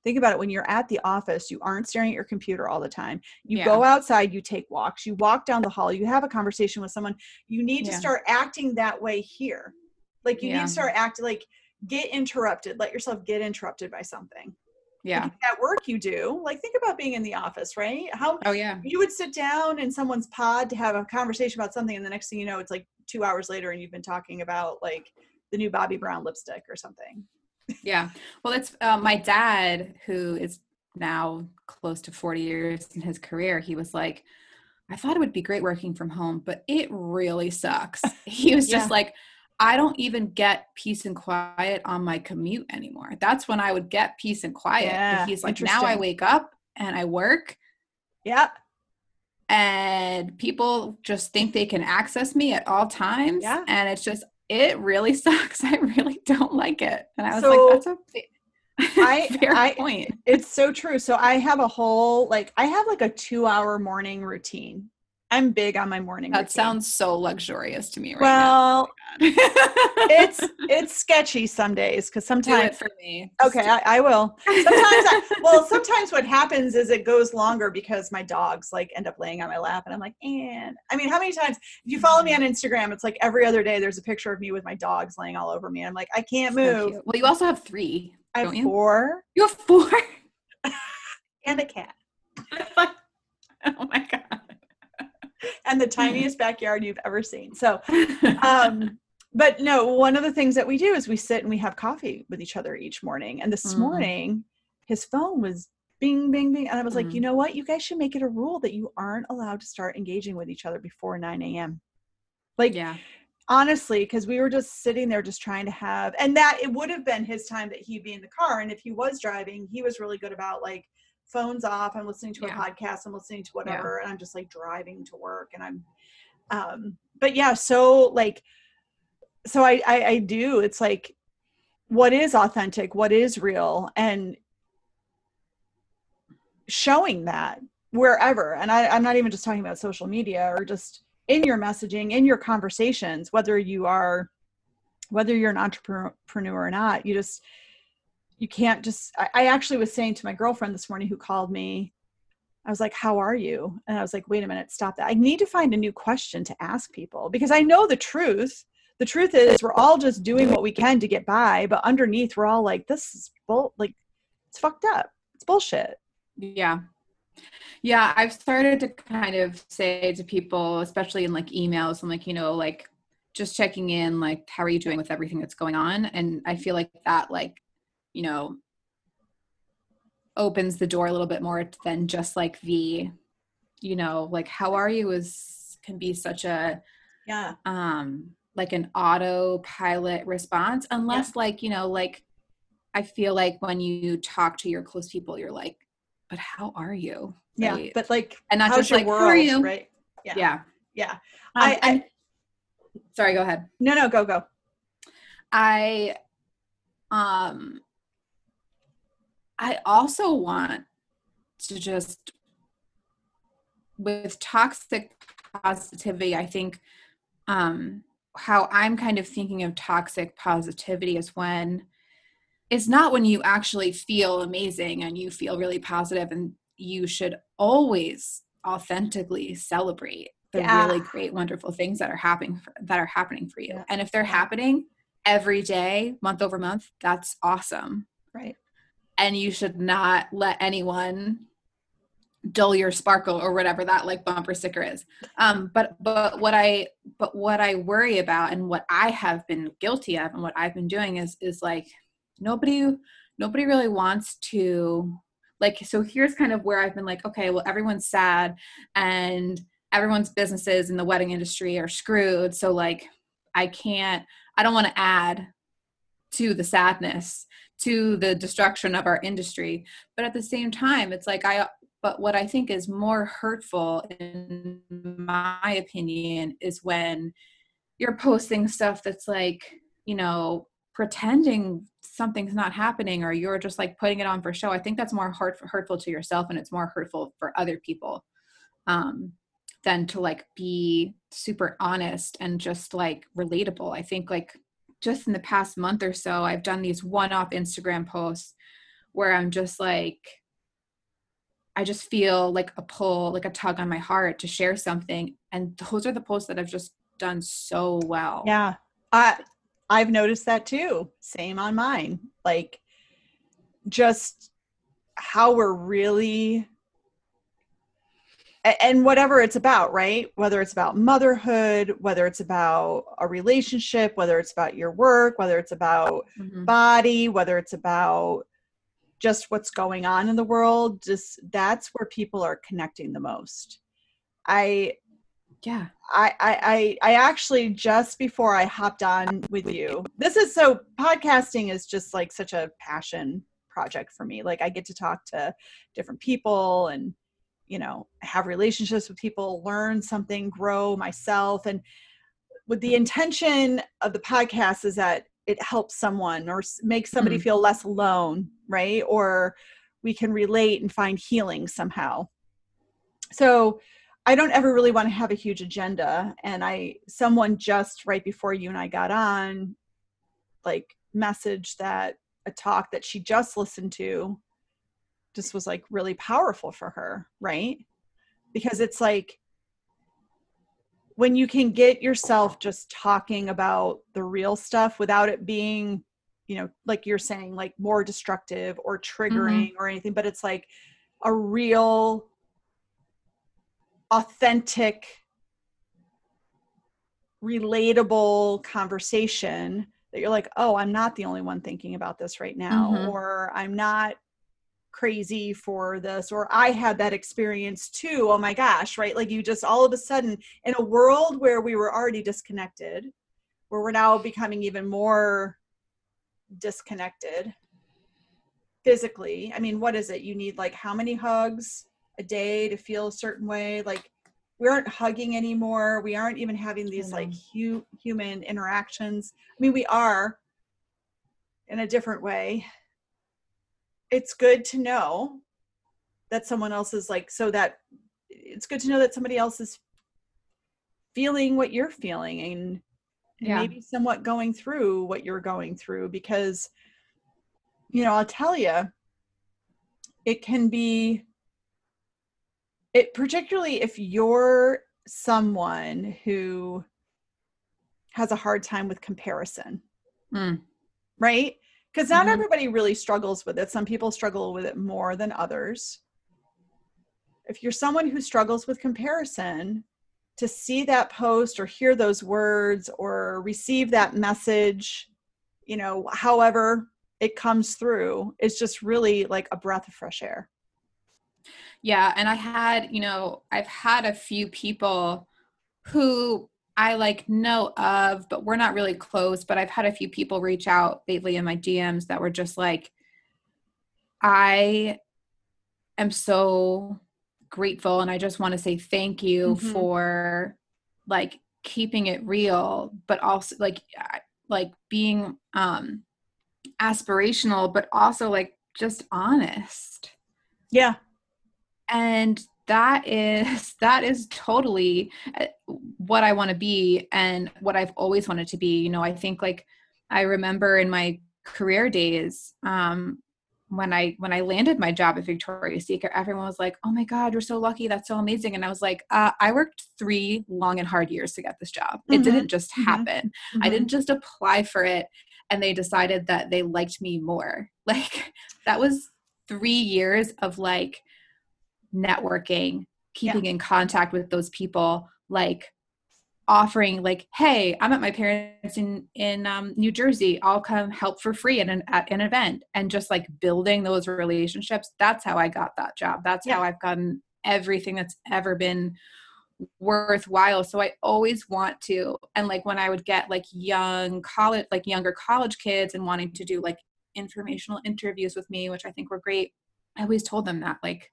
think about it when you're at the office you aren't staring at your computer all the time. You Yeah. go outside you take walks you walk down the hall you have a conversation with someone you need to start acting that way here. Like you need to start acting like get interrupted let yourself get interrupted by something. Yeah. at work you do like think about being in the office right? How oh yeah. you would sit down in someone's pod to have a conversation about something and the next thing you know it's like two hours later and you've been talking about like the new Bobbi Brown lipstick or something Yeah. Well, it's uh, my dad, who is now close to 40 years in his career. He was like, I thought it would be great working from home, but it really sucks. He was just like, I don't even get peace and quiet on my commute anymore. That's when I would get peace and quiet. Yeah, he's like, now I wake up and I work yeah and people just think they can access me at all times. Yeah. And it's just, it really sucks. I really don't like it. And I was So, like, that's a fair I- point. it's so true so i have a whole like i have like a two hour morning routine i'm big on my morning That routine. sounds so luxurious to me right well oh now. it's it's sketchy some days because do sometimes it for me. Just Okay, I, I will. Sometimes, I, well, sometimes what happens is it goes longer because my dogs like end up laying on my lap, and I'm like, and I mean, how many times? If you follow me mm-hmm. on Instagram, it's like every other day there's a picture of me with my dogs laying all over me. And I'm like, I can't move. Well, you also have three. I have you? four You have four. and a cat, oh my god. And the tiniest backyard you've ever seen. So, um, but no, one of the things that we do is we sit and we have coffee with each other each morning. And this Mhm. morning, his phone was bing, bing, bing. And I was like, Mhm. you know what? You guys should make it a rule that you aren't allowed to start engaging with each other before 9 a.m. Like, yeah. honestly, because we were just sitting there just trying to have, and that it would have been his time that he'd be in the car. And if he was driving, he was really good about like, phones off i'm listening to a Yeah. podcast i'm listening to whatever and i'm just like driving to work and i'm um but yeah so like so I, I i do it's like what is authentic what is real and showing that wherever and I, i'm not even just talking about social media or just in your messaging in your conversations whether you are whether you're an entrepreneur or not you just you can't just I, I actually was saying to my girlfriend this morning who called me I was like, How are you? And I was like, Wait a minute, stop that. I need to find a new question to ask people because I know the truth. The truth is, we're all just doing what we can to get by, but underneath, we're all like, This is bull, like, it's fucked up. It's bullshit. Yeah. Yeah. I've started to kind of say to people, especially in like emails, I'm like, you know, like, just checking in, like, how are you doing with everything that's going on? And I feel like that, like, you know, opens the door a little bit more than just like the you know like how are you is can be such a yeah. um like an autopilot response unless yeah. like you know like i feel like when you talk to your close people you're like but how are you? Right? yeah but like and not just like world, how are you? Right? Yeah. Yeah. Yeah. Um, I, I sorry go ahead. No no go go. I um I also want to just, with toxic positivity, I think um, how I'm kind of thinking of toxic positivity is when it's not when you actually feel amazing and you feel really positive and you should always authentically celebrate the yeah. really great wonderful things that are happening for, that are happening for you yeah. and if they're happening every day month over month that's awesome right and you should not let anyone dull your sparkle or whatever that like bumper sticker is. Um but but what i but what i worry about and what i have been guilty of and what i've been doing is is like nobody nobody really wants to like so here's kind of where i've been like okay well everyone's sad and everyone's businesses in the wedding industry are screwed. So like i can't i don't want to add to the sadness to the destruction of our industry. But at the same time it's like i but what i think is more hurtful in my opinion is when you're posting stuff that's like you know pretending something's not happening or you're just like putting it on for show. I think that's more hurt, hurtful to yourself and it's more hurtful for other people um, than to like be super honest and just like relatable. I think like just in the past month or so, I've done these one off Instagram posts where I'm just like, I just feel like a pull, like a tug on my heart to share something. And those are the posts that I've just done so well. Yeah. I I've noticed that too. Same on mine. Like just how we're really and whatever it's about, right? Whether it's about motherhood, whether it's about a relationship, whether it's about your work, whether it's about mm-hmm. body, whether it's about just what's going on in the world, just that's where people are connecting the most. I yeah I, I i actually just before i hopped on with you this is so podcasting is just like such a passion project for me like i get to talk to different people and you know have relationships with people learn something grow myself. And with the intention of the podcast is that it helps someone or makes somebody mm-hmm. feel less alone right? Or we can relate and find healing somehow. So i don't ever really want to have a huge agenda and i someone just right before you and i got on like message that a talk that she just listened to just was like really powerful for her, right? Because it's like when you can get yourself just talking about the real stuff without it being, you know, like you're saying, like more destructive or triggering mm-hmm. or anything, but it's like a real, authentic, relatable conversation that you're like, oh, I'm not the only one thinking about this right now, mm-hmm. or I'm not crazy for this or i had that experience too oh my gosh right? Like you just all of a sudden in a world where we were already disconnected where we're now becoming even more disconnected physically i mean what is it? You need like how many hugs a day to feel a certain way? Like we aren't hugging anymore. We aren't even having these mm-hmm. like hu- human interactions. I mean we are in a different way it's good to know that someone else is like so that it's good to know that somebody else is feeling what you're feeling and Yeah. maybe somewhat going through what you're going through because you know i'll tell you it can be it particularly if you're someone who has a hard time with comparison Mm. right because not Mhm. everybody really struggles with it. Some people struggle with it more than others. If you're someone who struggles with comparison to see that post or hear those words or receive that message you know however it comes through it's just really like a breath of fresh air. Yeah, and I had, you know, I've had a few people who I like know of, but we're not really close. But I've had a few people reach out lately in my DMs that were just like, I am so grateful and I just want to say thank you Mhm. for like keeping it real, but also like like being um aspirational, but also like just honest yeah and that is that is totally uh, what i want to be and what i've always wanted to be. You know i think like i remember in my career days um when i when i landed my job at victoria's secret everyone was like oh my god you're so lucky that's so amazing. And i was like uh, i worked three long and hard years to get this job. It Mhm, didn't just mhm, happen. I didn't just apply for it and they decided that they liked me more. Like that was 3 years of like networking, keeping in contact with those people, like offering like, "Hey, I'm at my parents in in um, New Jersey. I'll come help for free at an at an event." And just like building those relationships. That's how I got that job. That's how I've gotten everything that's ever been worthwhile so i always want to and like when i would get like young college like younger college kids and wanting to do like informational interviews with me which i think were great i always told them that like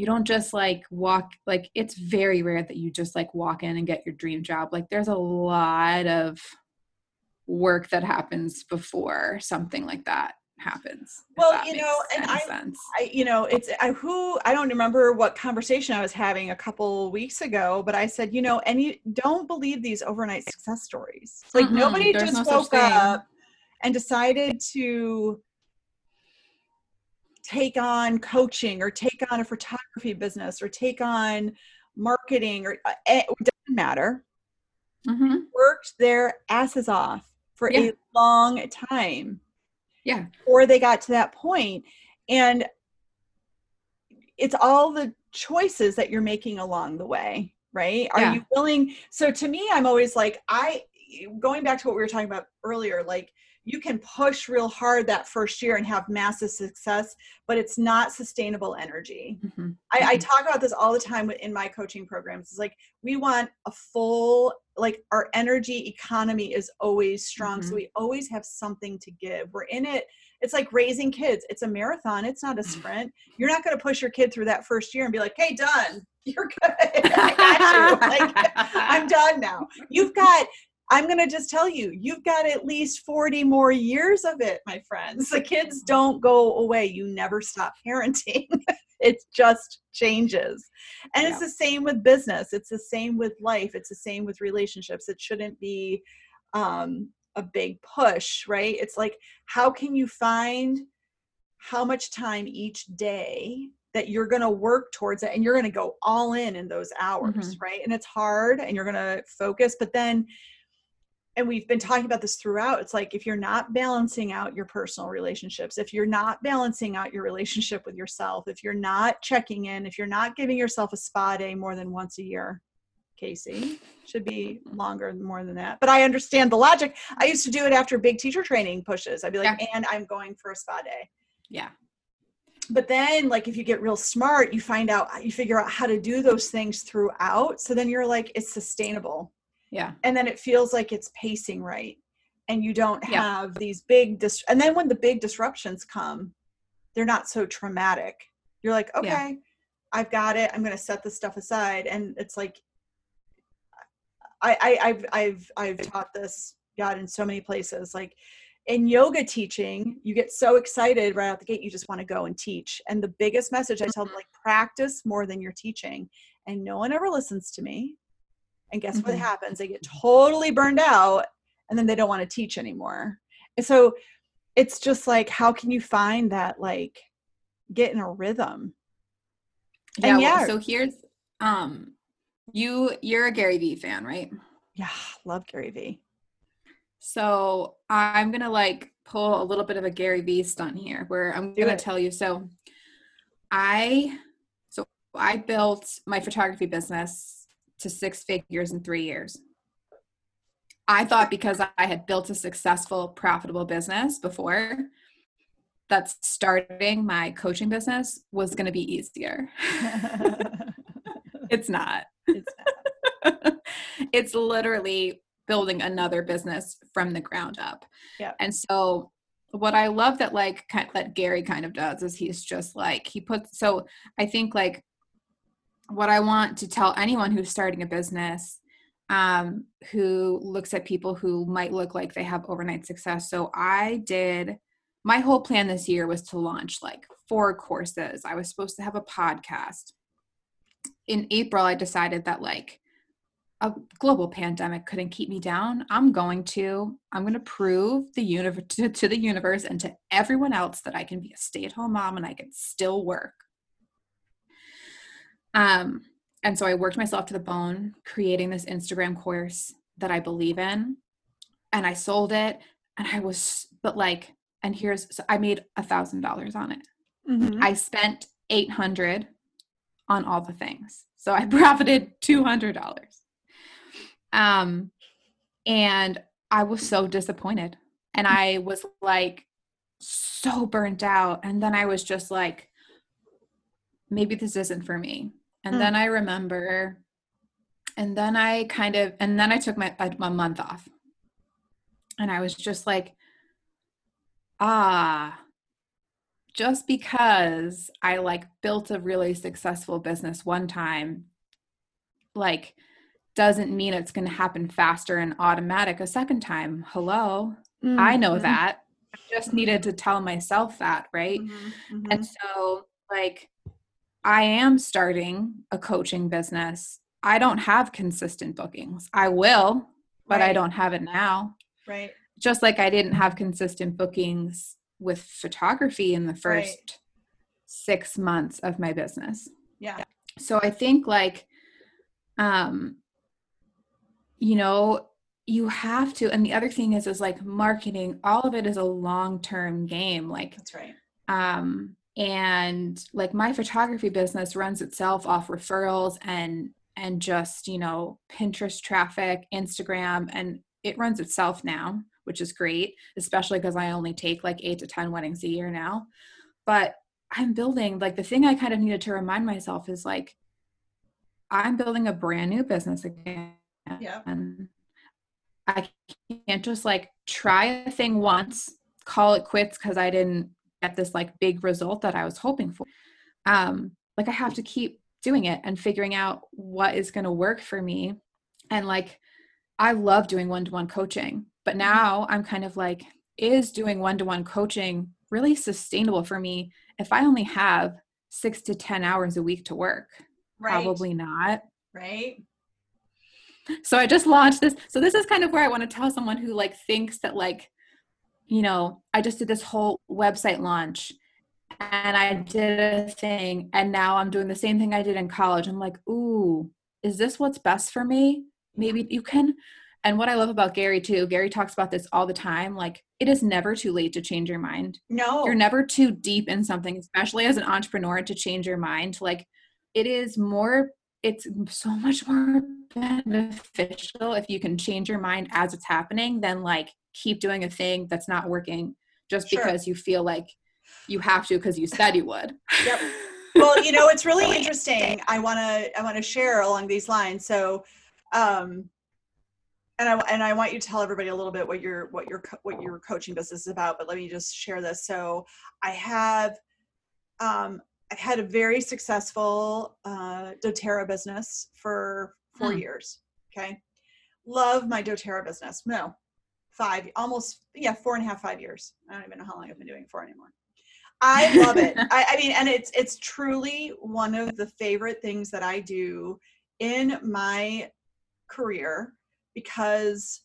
you don't just like walk like it's very rare that you just like walk in and get your dream job like there's a lot of work that happens before something like that happens Well, you know, and I- sense. I, you know, it's I who I don't remember what conversation I was having a couple weeks ago, but I said, you know, and you don't believe these overnight success stories. Like Mm-mm, nobody there's just no woke up and decided to take on coaching or take on a photography business or take on marketing or uh, it doesn't matter. Mhm. Worked their asses off for Yeah. a long time yeah or they got to that point and it's all the choices that you're making along the way right are Yeah. you willing so to me i'm always like i going back to what we were talking about earlier like you can push real hard that first year and have massive success but it's not sustainable energy Mhm. I, I Mhm. talk about this all the time in my coaching programs. It's like we want a full, like our energy economy is always strong. So Mhm. we always have something to give. We're in it. It's like raising kids. It's a marathon. It's not a sprint. You're not going to push your kid through that first year and be like, "Hey, done. You're good. I got you. Like, I'm done now." You've got. I'm going to just tell you, you've got at least 40 more years of it, my friends. The kids don't go away. You never stop parenting. it just changes. And it's the same with business. It's the same with life. It's the same with relationships. It shouldn't be um, a big push, right? It's like, how can you find how much time each day that you're going to work towards it and you're going to go all in in those hours, right? And it's hard and you're going to focus, but then and we've been talking about this throughout it's like if you're not balancing out your personal relationships if you're not balancing out your relationship with yourself if you're not checking in if you're not giving yourself a spa day more than once a year casey should be longer more than that. But i understand the logic. I used to do it after big teacher training pushes. I'd be like and i'm going for a spa day. Yeah. But then like if you get real smart you find out you figure out how to do those things throughout so then you're like it's sustainable yeah. And then it feels like it's pacing right and you don't Yeah. have these big dis- and then when the big disruptions come they're not so traumatic. You're like okay Yeah. i've got it i'm going to set this stuff aside and it's like I, I i've i've i've taught this god in so many places. Like in yoga teaching you get so excited right out the gate you just want to go and teach. And the biggest message i tell them Mhm. like practice more than you're teaching. And no one ever listens to me And guess what Mhm. happens? They get totally burned out and then they don't want to teach anymore. And so it's just like, how can you find that, like, get in a rhythm? Yeah, And well, yeah. so here's um you you're a Gary Vee fan, right? Yeah, love Gary Vee. So I'm gonna like pull a little bit of a Gary Vee stunt here where I'm gonna it. tell you. So I so I built my photography business to six figures in three years. I thought because I had built a successful, profitable business before, that starting my coaching business was gonna be easier. it's not. It's not. it's literally building another business from the ground up. Yeah. And so what I love that like that Gary kind of does is he's just like he puts so I think like what I want to tell anyone who's starting a business um who looks at people who might look like they have overnight success. So I did my whole plan this year was to launch like four courses. I was supposed to have a podcast. In April I decided that like a global pandemic couldn't keep me down i'm going to i'm going to prove the universe to, to the universe and to everyone else that i can be a stay-at-home mom and i can still work um and so i worked myself to the bone creating this instagram course that i believe in and i sold it and i was but like and here's so i made a thousand dollars on it Mhm. I spent 800 on all the things. So I profited $200. Um and I was so disappointed. And I was like so burnt out and then I was just like maybe this isn't for me. And Hmm. then I remember and then I kind of and then I took my a, a month off. And I was just like ah just because I like built a really successful business one time, like doesn't mean it's going to happen faster and automatic a second time. Hello, I know Mhm. that. I just needed to tell myself that, right? Mhm. Mhm. And so, like, I am starting a coaching business. I don't have consistent bookings. I will, but I don't have it now right. just like I didn't have consistent bookings with photography in the first Right. six months of my business. Yeah. So I think like, um, you know, you have to, and the other thing is, is like marketing, all of it is a long-term game. Like, That's right. um, and like my photography business runs itself off referrals and and just you know pinterest traffic instagram and it runs itself now which is great especially because i only take like eight to ten weddings a year now but i'm building like the thing i kind of needed to remind myself is like i'm building a brand new business again Yeah. and i can't just like try a thing once call it quits because i didn't get this like big result that I was hoping for. Um, like I have to keep doing it and figuring out what is going to work for me. And like, I love doing one to one coaching, but now I'm kind of like, is doing one to one coaching really sustainable for me if I only have six to 10 hours a week to work? Right. Probably not. Right. so i just launched this so this is kind of where i want to tell someone who like thinks that like you know i just did this whole website launch and i did a thing and now i'm doing the same thing i did in college. I'm like ooh is this what's best for me? Maybe you can. And what i love about gary too gary talks about this all the time like it is never too late to change your mind. No. you're never too deep in something especially as an entrepreneur to change your mind like it is more it's so much more beneficial if you can change your mind as it's happening than like keep doing a thing that's not working just Sure. because you feel like you have to because you said you would Yep. well you know it's really interesting i want to i want to share along these lines so um and I and I want you to tell everybody a little bit what your what your what your coaching business is about. But let me just share this. So I have um, I've had a very successful uh, DoTerra business for four Hmm. years. Okay, love my DoTerra business. No, five almost yeah four and a half five years. I don't even know how long I've been doing it for anymore. I love it. I, I mean, and it's it's truly one of the favorite things that I do in my career because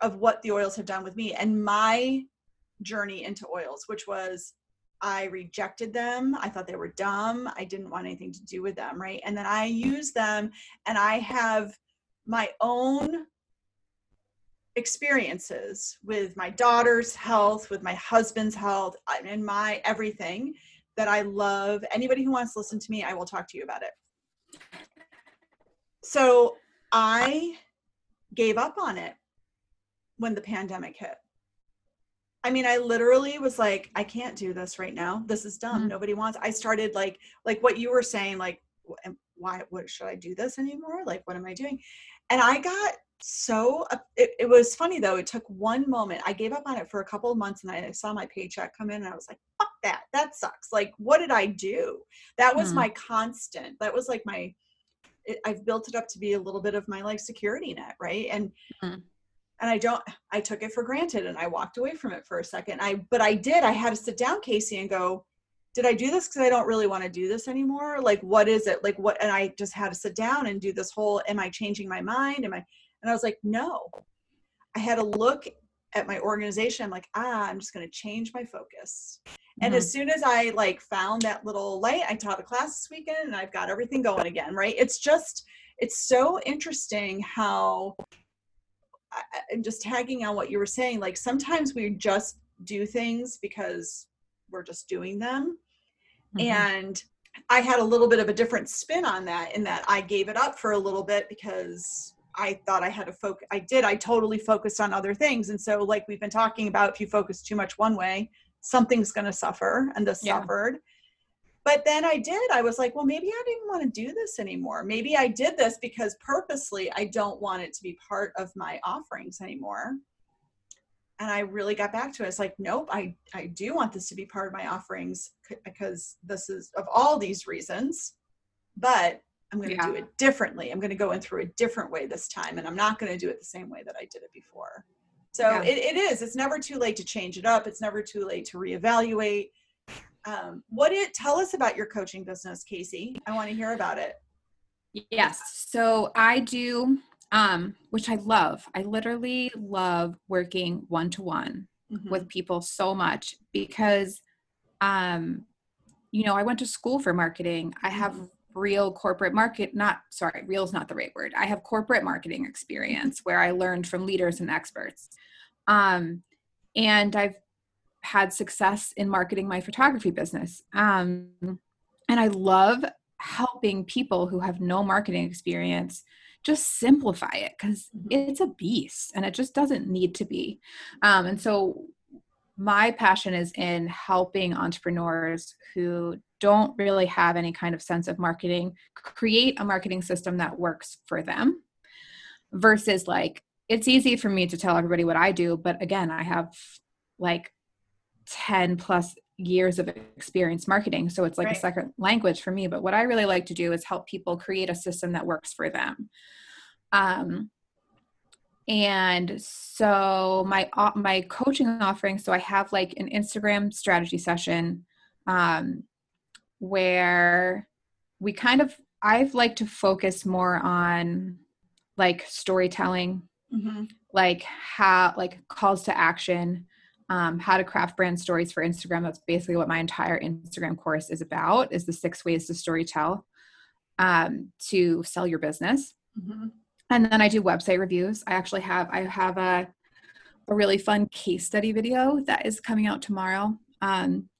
of what the oils have done with me and my journey into oils, which was I rejected them. I thought they were dumb. I didn't want anything to do with them, right? And then I use them and I have my own experiences with my daughter's health, with my husband's health, and my everything that I love. Anybody who wants to listen to me, I will talk to you about it. So I gave up on it when the pandemic hit. I mean, I literally was like, I can't do this right now. This is dumb. Mm-hmm. Nobody wants. I started like, like what you were saying, like, why, what should I do this anymore? Like, what am I doing? And I got so, it, it was funny though. It took one moment. I gave up on it for a couple of months and I saw my paycheck come in and I was like, fuck that. That sucks. Like, what did I do? That was mm-hmm. my constant. That was like my, it, I've built it up to be a little bit of my like security net. Right. And, mm-hmm and I don't I took it for granted and I walked away from it for a second. I but I did. I had to sit down, Casey, and go, did I do this because I don't really want to do this anymore? Like what is it? Like what and I just had to sit down and do this whole am I changing my mind? Am I and I was like, no. I had to look at my organization. I'm like, ah, I'm just gonna change my focus. And mm-hmm. as soon as I like found that little light, I taught a class this weekend and I've got everything going again, right? It's just it's so interesting how I'm just tagging on what you were saying. Like sometimes we just do things because we're just doing them. Mm-hmm. And I had a little bit of a different spin on that in that I gave it up for a little bit because I thought I had to focus. I did. I totally focused on other things. And so, like we've been talking about, if you focus too much one way, something's going to suffer. And this yeah. suffered but then I did. I was like, well, maybe I didn't want to do this anymore. Maybe I did this because purposely I don't want it to be part of my offerings anymore. And I really got back to it. It's like, nope, I, I do want this to be part of my offerings because this is of all these reasons, but I'm going to yeah. do it differently. I'm going to go in through a different way this time. And I'm not going to do it the same way that I did it before. So yeah. it, it is, it's never too late to change it up. It's never too late to reevaluate um, what it tell us about your coaching business, Casey? I want to hear about it. Yes. So I do, um, which I love. I literally love working one to one with people so much because, um, you know, I went to school for marketing. I have mm-hmm. real corporate market, not sorry, real is not the right word. I have corporate marketing experience where I learned from leaders and experts. Um, and I've had success in marketing my photography business. Um, and I love helping people who have no marketing experience just simplify it because mm-hmm. it's a beast and it just doesn't need to be. Um, and so my passion is in helping entrepreneurs who don't really have any kind of sense of marketing create a marketing system that works for them versus like it's easy for me to tell everybody what I do, but again, I have like 10 plus years of experience marketing so it's like right. a second language for me but what i really like to do is help people create a system that works for them um and so my uh, my coaching offering so i have like an instagram strategy session um where we kind of i've like to focus more on like storytelling mm-hmm. like how like calls to action um, how to craft brand stories for Instagram. That's basically what my entire Instagram course is about: is the six ways to storytell um, to sell your business. Mm-hmm. And then I do website reviews. I actually have I have a a really fun case study video that is coming out tomorrow. Um,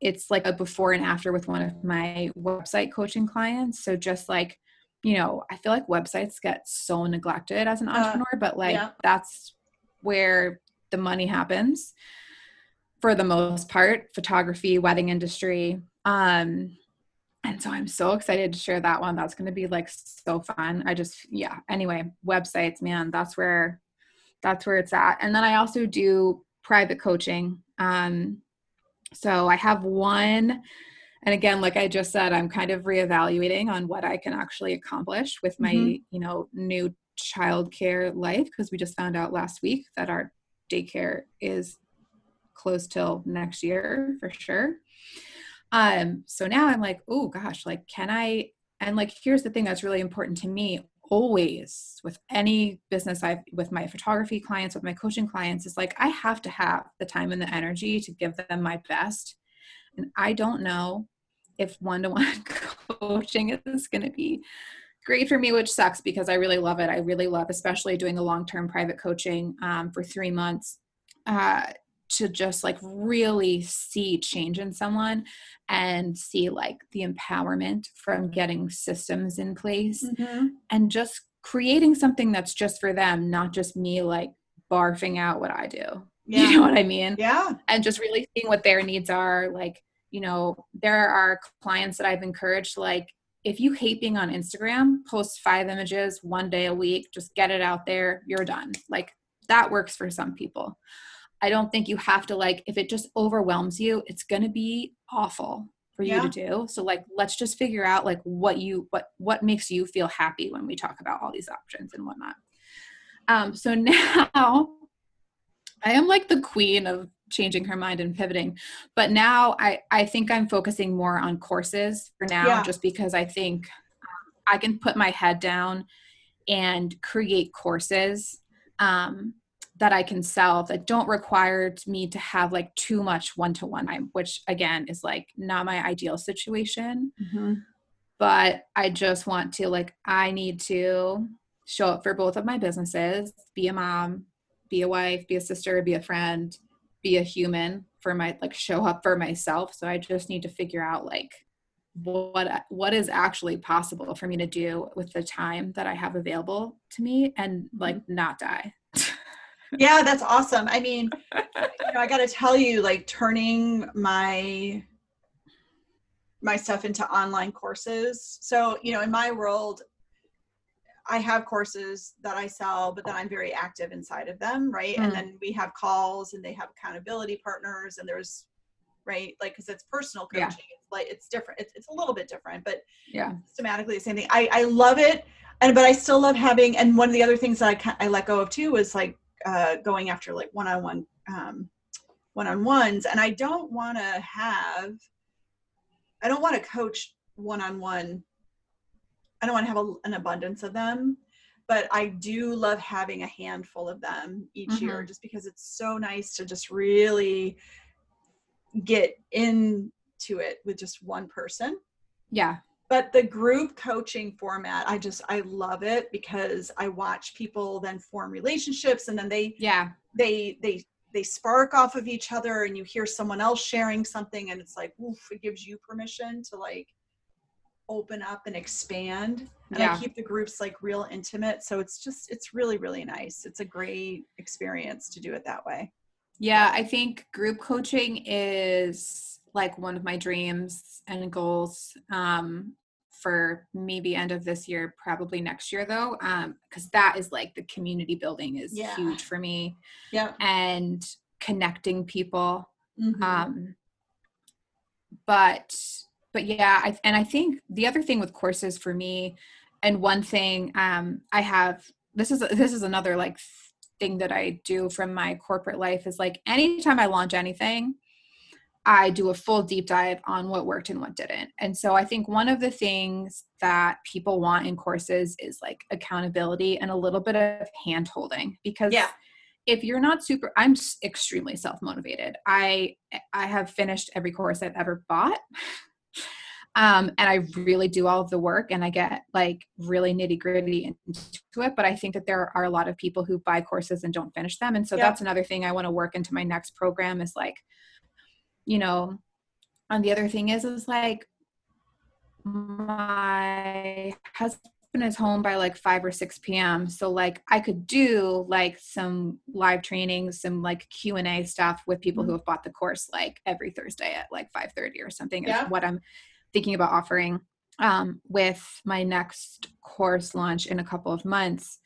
it's like a before and after with one of my website coaching clients. So just like you know, I feel like websites get so neglected as an uh, entrepreneur, uh, but like yeah. that's where the money happens for the most part photography wedding industry. Um and so i'm so excited to share that one. That's going to be like so fun. I just yeah anyway websites man that's where that's where it's at. And then i also do private coaching. Um so i have one and again like i just said i'm kind of reevaluating on what i can actually accomplish with my mm-hmm. you know new childcare life because we just found out last week that our daycare is closed till next year for sure. Um, so now I'm like, oh gosh, like, can I? And like, here's the thing that's really important to me always with any business I've with my photography clients, with my coaching clients, is like I have to have the time and the energy to give them my best. And I don't know if one to one coaching is going to be great for me, which sucks because I really love it. I really love, especially doing the long term private coaching um, for three months. Uh, to just like really see change in someone and see like the empowerment from getting systems in place mm-hmm. and just creating something that's just for them, not just me like barfing out what I do. Yeah. You know what I mean? Yeah. And just really seeing what their needs are. Like, you know, there are clients that I've encouraged, like, if you hate being on Instagram, post five images one day a week, just get it out there, you're done. Like, that works for some people. I don't think you have to like if it just overwhelms you, it's going to be awful for you yeah. to do. So like let's just figure out like what you what what makes you feel happy when we talk about all these options and whatnot. Um so now I am like the queen of changing her mind and pivoting. But now I I think I'm focusing more on courses for now yeah. just because I think um, I can put my head down and create courses um that I can sell that don't require me to have like too much one to one time which again is like not my ideal situation. Mm-hmm. But I just want to like, I need to show up for both of my businesses, be a mom, be a wife, be a sister, be a friend, be a human for my like show up for myself. So I just need to figure out like what what is actually possible for me to do with the time that I have available to me and like mm-hmm. not die yeah, that's awesome. I mean, you know, I got to tell you, like turning my my stuff into online courses. So, you know, in my world, I have courses that I sell, but then I'm very active inside of them, right? Mm. And then we have calls and they have accountability partners and there's right like because it's personal coaching yeah. it's like it's different it's, it's a little bit different but yeah systematically the same thing I, I love it and but i still love having and one of the other things that i, I let go of too was like uh, going after like one-on-one um, one-on-ones and i don't want to have i don't want to coach one-on-one i don't want to have a, an abundance of them but i do love having a handful of them each mm-hmm. year just because it's so nice to just really get into it with just one person. Yeah. But the group coaching format i just i love it because i watch people then form relationships and then they yeah. they they they spark off of each other and you hear someone else sharing something and it's like oof it gives you permission to like open up and expand and yeah. i keep the groups like real intimate so it's just it's really really nice it's a great experience to do it that way yeah i think group coaching is like one of my dreams and goals um, for maybe end of this year, probably next year though, because um, that is like the community building is yeah. huge for me. Yeah, and connecting people. Mm-hmm. Um, but but yeah, I, and I think the other thing with courses for me, and one thing um, I have this is this is another like thing that I do from my corporate life is like anytime I launch anything, I do a full deep dive on what worked and what didn't. And so I think one of the things that people want in courses is like accountability and a little bit of hand holding because yeah. if you're not super I'm extremely self-motivated. I I have finished every course I've ever bought. Um, and I really do all of the work and I get like really nitty gritty into it. But I think that there are a lot of people who buy courses and don't finish them. And so yeah. that's another thing I want to work into my next program is like you know and the other thing is is like my husband is home by like 5 or 6 p.m so like i could do like some live trainings some like q&a stuff with people mm-hmm. who have bought the course like every thursday at like 5.30 or something yeah. is what i'm thinking about offering um, with my next course launch in a couple of months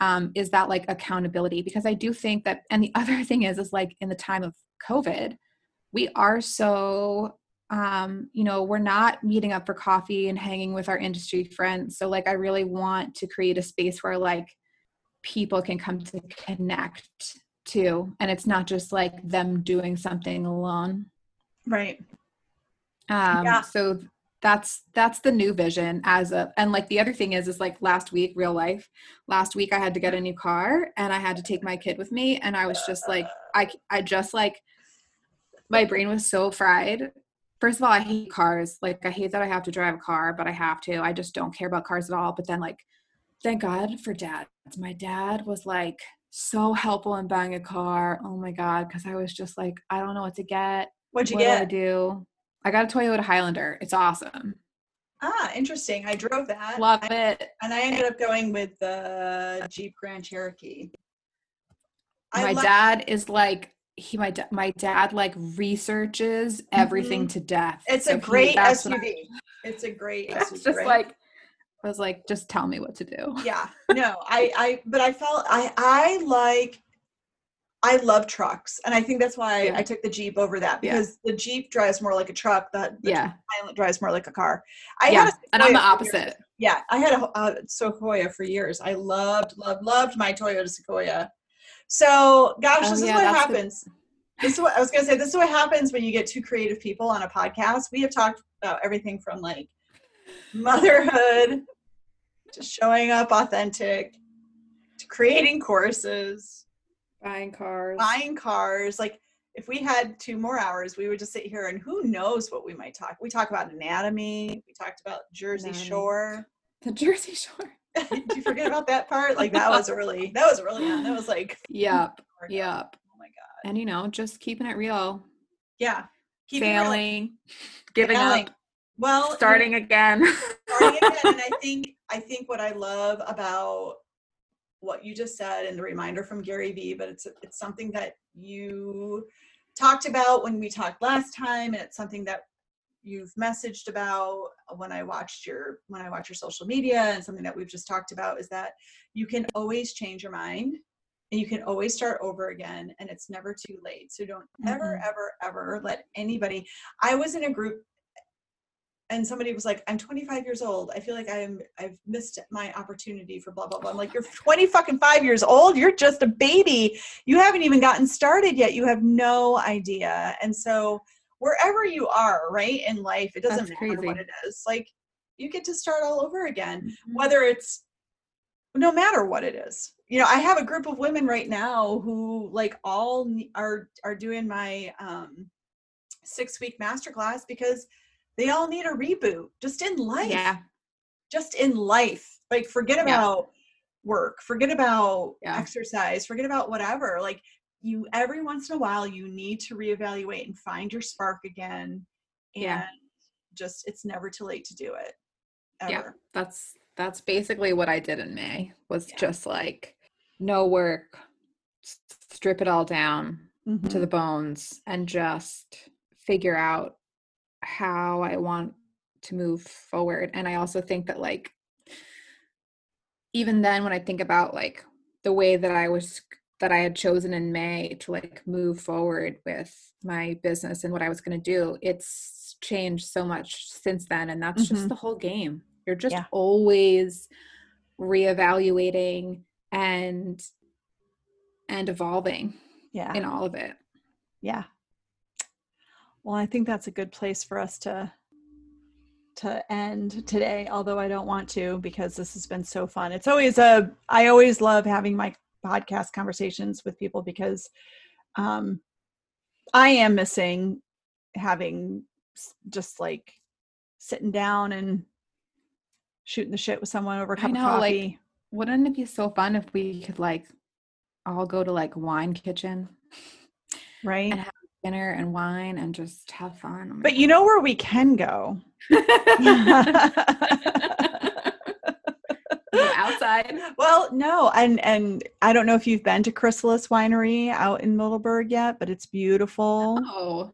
um, is that like accountability because i do think that and the other thing is is like in the time of covid we are so um, you know, we're not meeting up for coffee and hanging with our industry friends. So like I really want to create a space where like people can come to connect to and it's not just like them doing something alone. Right. Um yeah. so that's that's the new vision as a and like the other thing is is like last week real life last week i had to get a new car and i had to take my kid with me and i was just like i i just like my brain was so fried. First of all i hate cars. Like i hate that i have to drive a car but i have to. I just don't care about cars at all. But then like thank god for dad my dad was like so helpful in buying a car. Oh my god because i was just like i don't know what to get. What'd you what get? do i do i got a toyota highlander it's awesome Ah, interesting. I drove that. love it And I ended up going with the Jeep Grand Cherokee. I my love- dad is like he my da- my dad like researches everything to death It's So a great that's what I- SUV. It's a great it's SUV. just right? like i was like just tell me what to do yeah no i i but i felt i i like i love trucks and i think that's why Yeah. i took the jeep over that Yeah. because the jeep drives more like a truck the, the yeah. Pilot drives more like a car. I yeah had a and i'm the opposite. Yeah i had a, a sequoia for years. I loved loved loved my toyota sequoia. So gosh Oh, this is what that's the- happens. This is what i was going to say this is what happens when you get two creative people on a podcast. We have talked about everything from like motherhood to showing up authentic to creating courses buying cars buying cars like if we had two more hours we would just sit here and who knows what we might talk we talk about anatomy we talked about jersey Anatomy. shore the jersey shore did you forget about that part like that was really that was really on that was like yep Yep. oh my God. and you know just keeping it real yeah Keep it real. failing giving Failing. up well starting again starting again and i think i think what i love about what you just said and the reminder from gary vee but it's it's something that you talked about when we talked last time and it's something that you've messaged about when i watched your when i watch your social media and something that we've just talked about is that you can always change your mind and you can always start over again and it's never too late so don't ever Mhm. ever ever let anybody i was in a group and somebody was like, "I'm 25 years old. I feel like I'm I've missed my opportunity for blah blah blah." I'm like, "You're 20 fucking five years old. You're just a baby. You haven't even gotten started yet. You have no idea." And so, wherever you are, right in life, it doesn't matter what it is. Like, you get to start all over again Mhm. whether it's no matter what it is you know i have a group of women right now who like all are are doing my um six week masterclass because they all need a reboot just in life yeah just in life like forget Yeah. about work forget about Yeah. exercise forget about whatever like you every once in a while you need to reevaluate and find your spark again and Yeah. just it's never too late to do it Yeah. that's that's basically what I did in May was Yeah. just like no work, strip it all down to Mhm. the bones and just figure out how I want to move forward. And I also think that like even then when I think about like the way that I was that I had chosen in May to like move forward with my business and what I was going to do, it's changed so much since then and that's Mhm. just the whole game. You're just Yeah. always reevaluating and and evolving yeah in all of it. Yeah. Well, I think that's a good place for us to to end today, although I don't want to because this has been so fun. It's always a I always love having my podcast conversations with people because um I am missing having just like sitting down and shooting the shit with someone over a I cup know, of like, coffee. Wouldn't it be so fun if we could like all go to like wine kitchen right? and have dinner and wine and just have fun? Oh But you know where we can go? Outside. Well, no, and and I don't know if you've been to Chrysalis Winery out in Middleburg yet, but it's beautiful. Oh,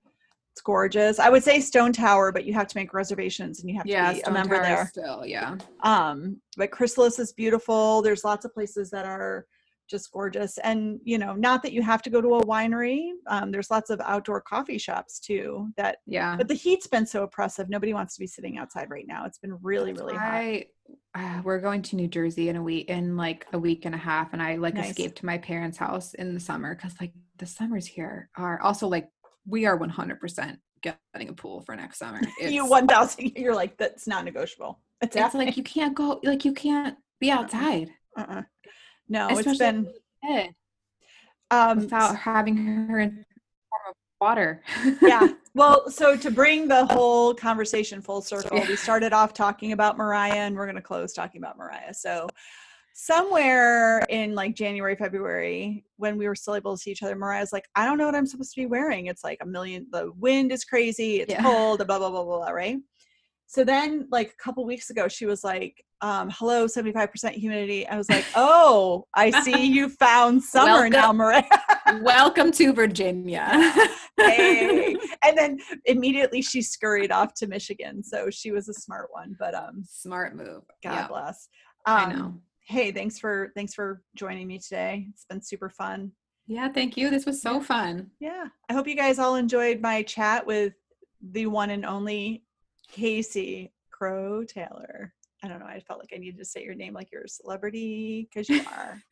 It's gorgeous. I would say Stone Tower, but you have to make reservations and you have yeah, to be a member Tower there. Still, yeah. Um, but Chrysalis is beautiful. There's lots of places that are just gorgeous, and you know, not that you have to go to a winery. Um, there's lots of outdoor coffee shops too. That, Yeah. but the heat's been so oppressive. Nobody wants to be sitting outside right now. It's been really, really hot. I uh, we're going to New Jersey in a week in like a week and a half, and I like Nice. escaped to my parents' house in the summer because like the summers here are also like we are 100% getting a pool for next summer. you 1000 you're like that's not negotiable it's, It's like you can't go, like you can't be outside, uh-uh. No it's especially been a kid, um without having her in form of water. yeah well so to bring the whole conversation full circle we started off talking about mariah and we're going to close talking about mariah so somewhere in like january february when we were still able to see each other mariah's like i don't know what i'm supposed to be wearing it's like a million the wind is crazy it's Yeah. cold blah blah blah blah blah right so then like a couple weeks ago she was like um hello 75% humidity i was like oh i see you found summer now Welcome. mariah Welcome to Virginia. hey. and then immediately she scurried off to Michigan. So she was a smart one, but um Smart move. God Yeah, bless. Um, I know. Hey, thanks for thanks for joining me today. It's been super fun. Yeah, thank you. This was so fun. Yeah. I hope you guys all enjoyed my chat with the one and only Casey Crowe Taylor. I don't know. I felt like I needed to say your name like you're a celebrity because you are.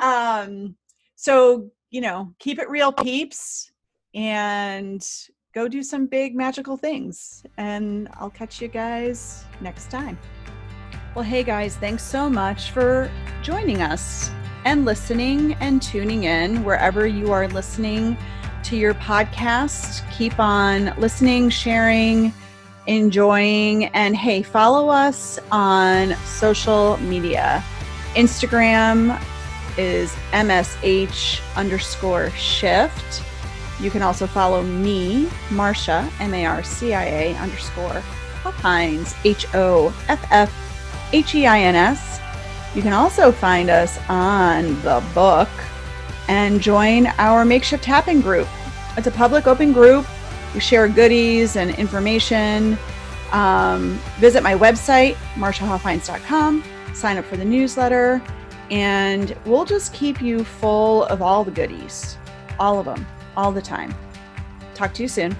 um, so you know, keep it real, peeps, and go do some big magical things. And I'll catch you guys next time. Well, hey guys, thanks so much for joining us and listening and tuning in wherever you are listening to your podcast. Keep on listening, sharing, enjoying, and hey, follow us on social media. Instagram is MSH underscore shift. You can also follow me, Marcia, M A R C I A underscore Hoffheins, H O F F H E I N S. You can also find us on the book and join our makeshift tapping group. It's a public open group. We share goodies and information. Um, visit my website, marciahoffheins.com, sign up for the newsletter, and we'll just keep you full of all the goodies, all of them, all the time. Talk to you soon.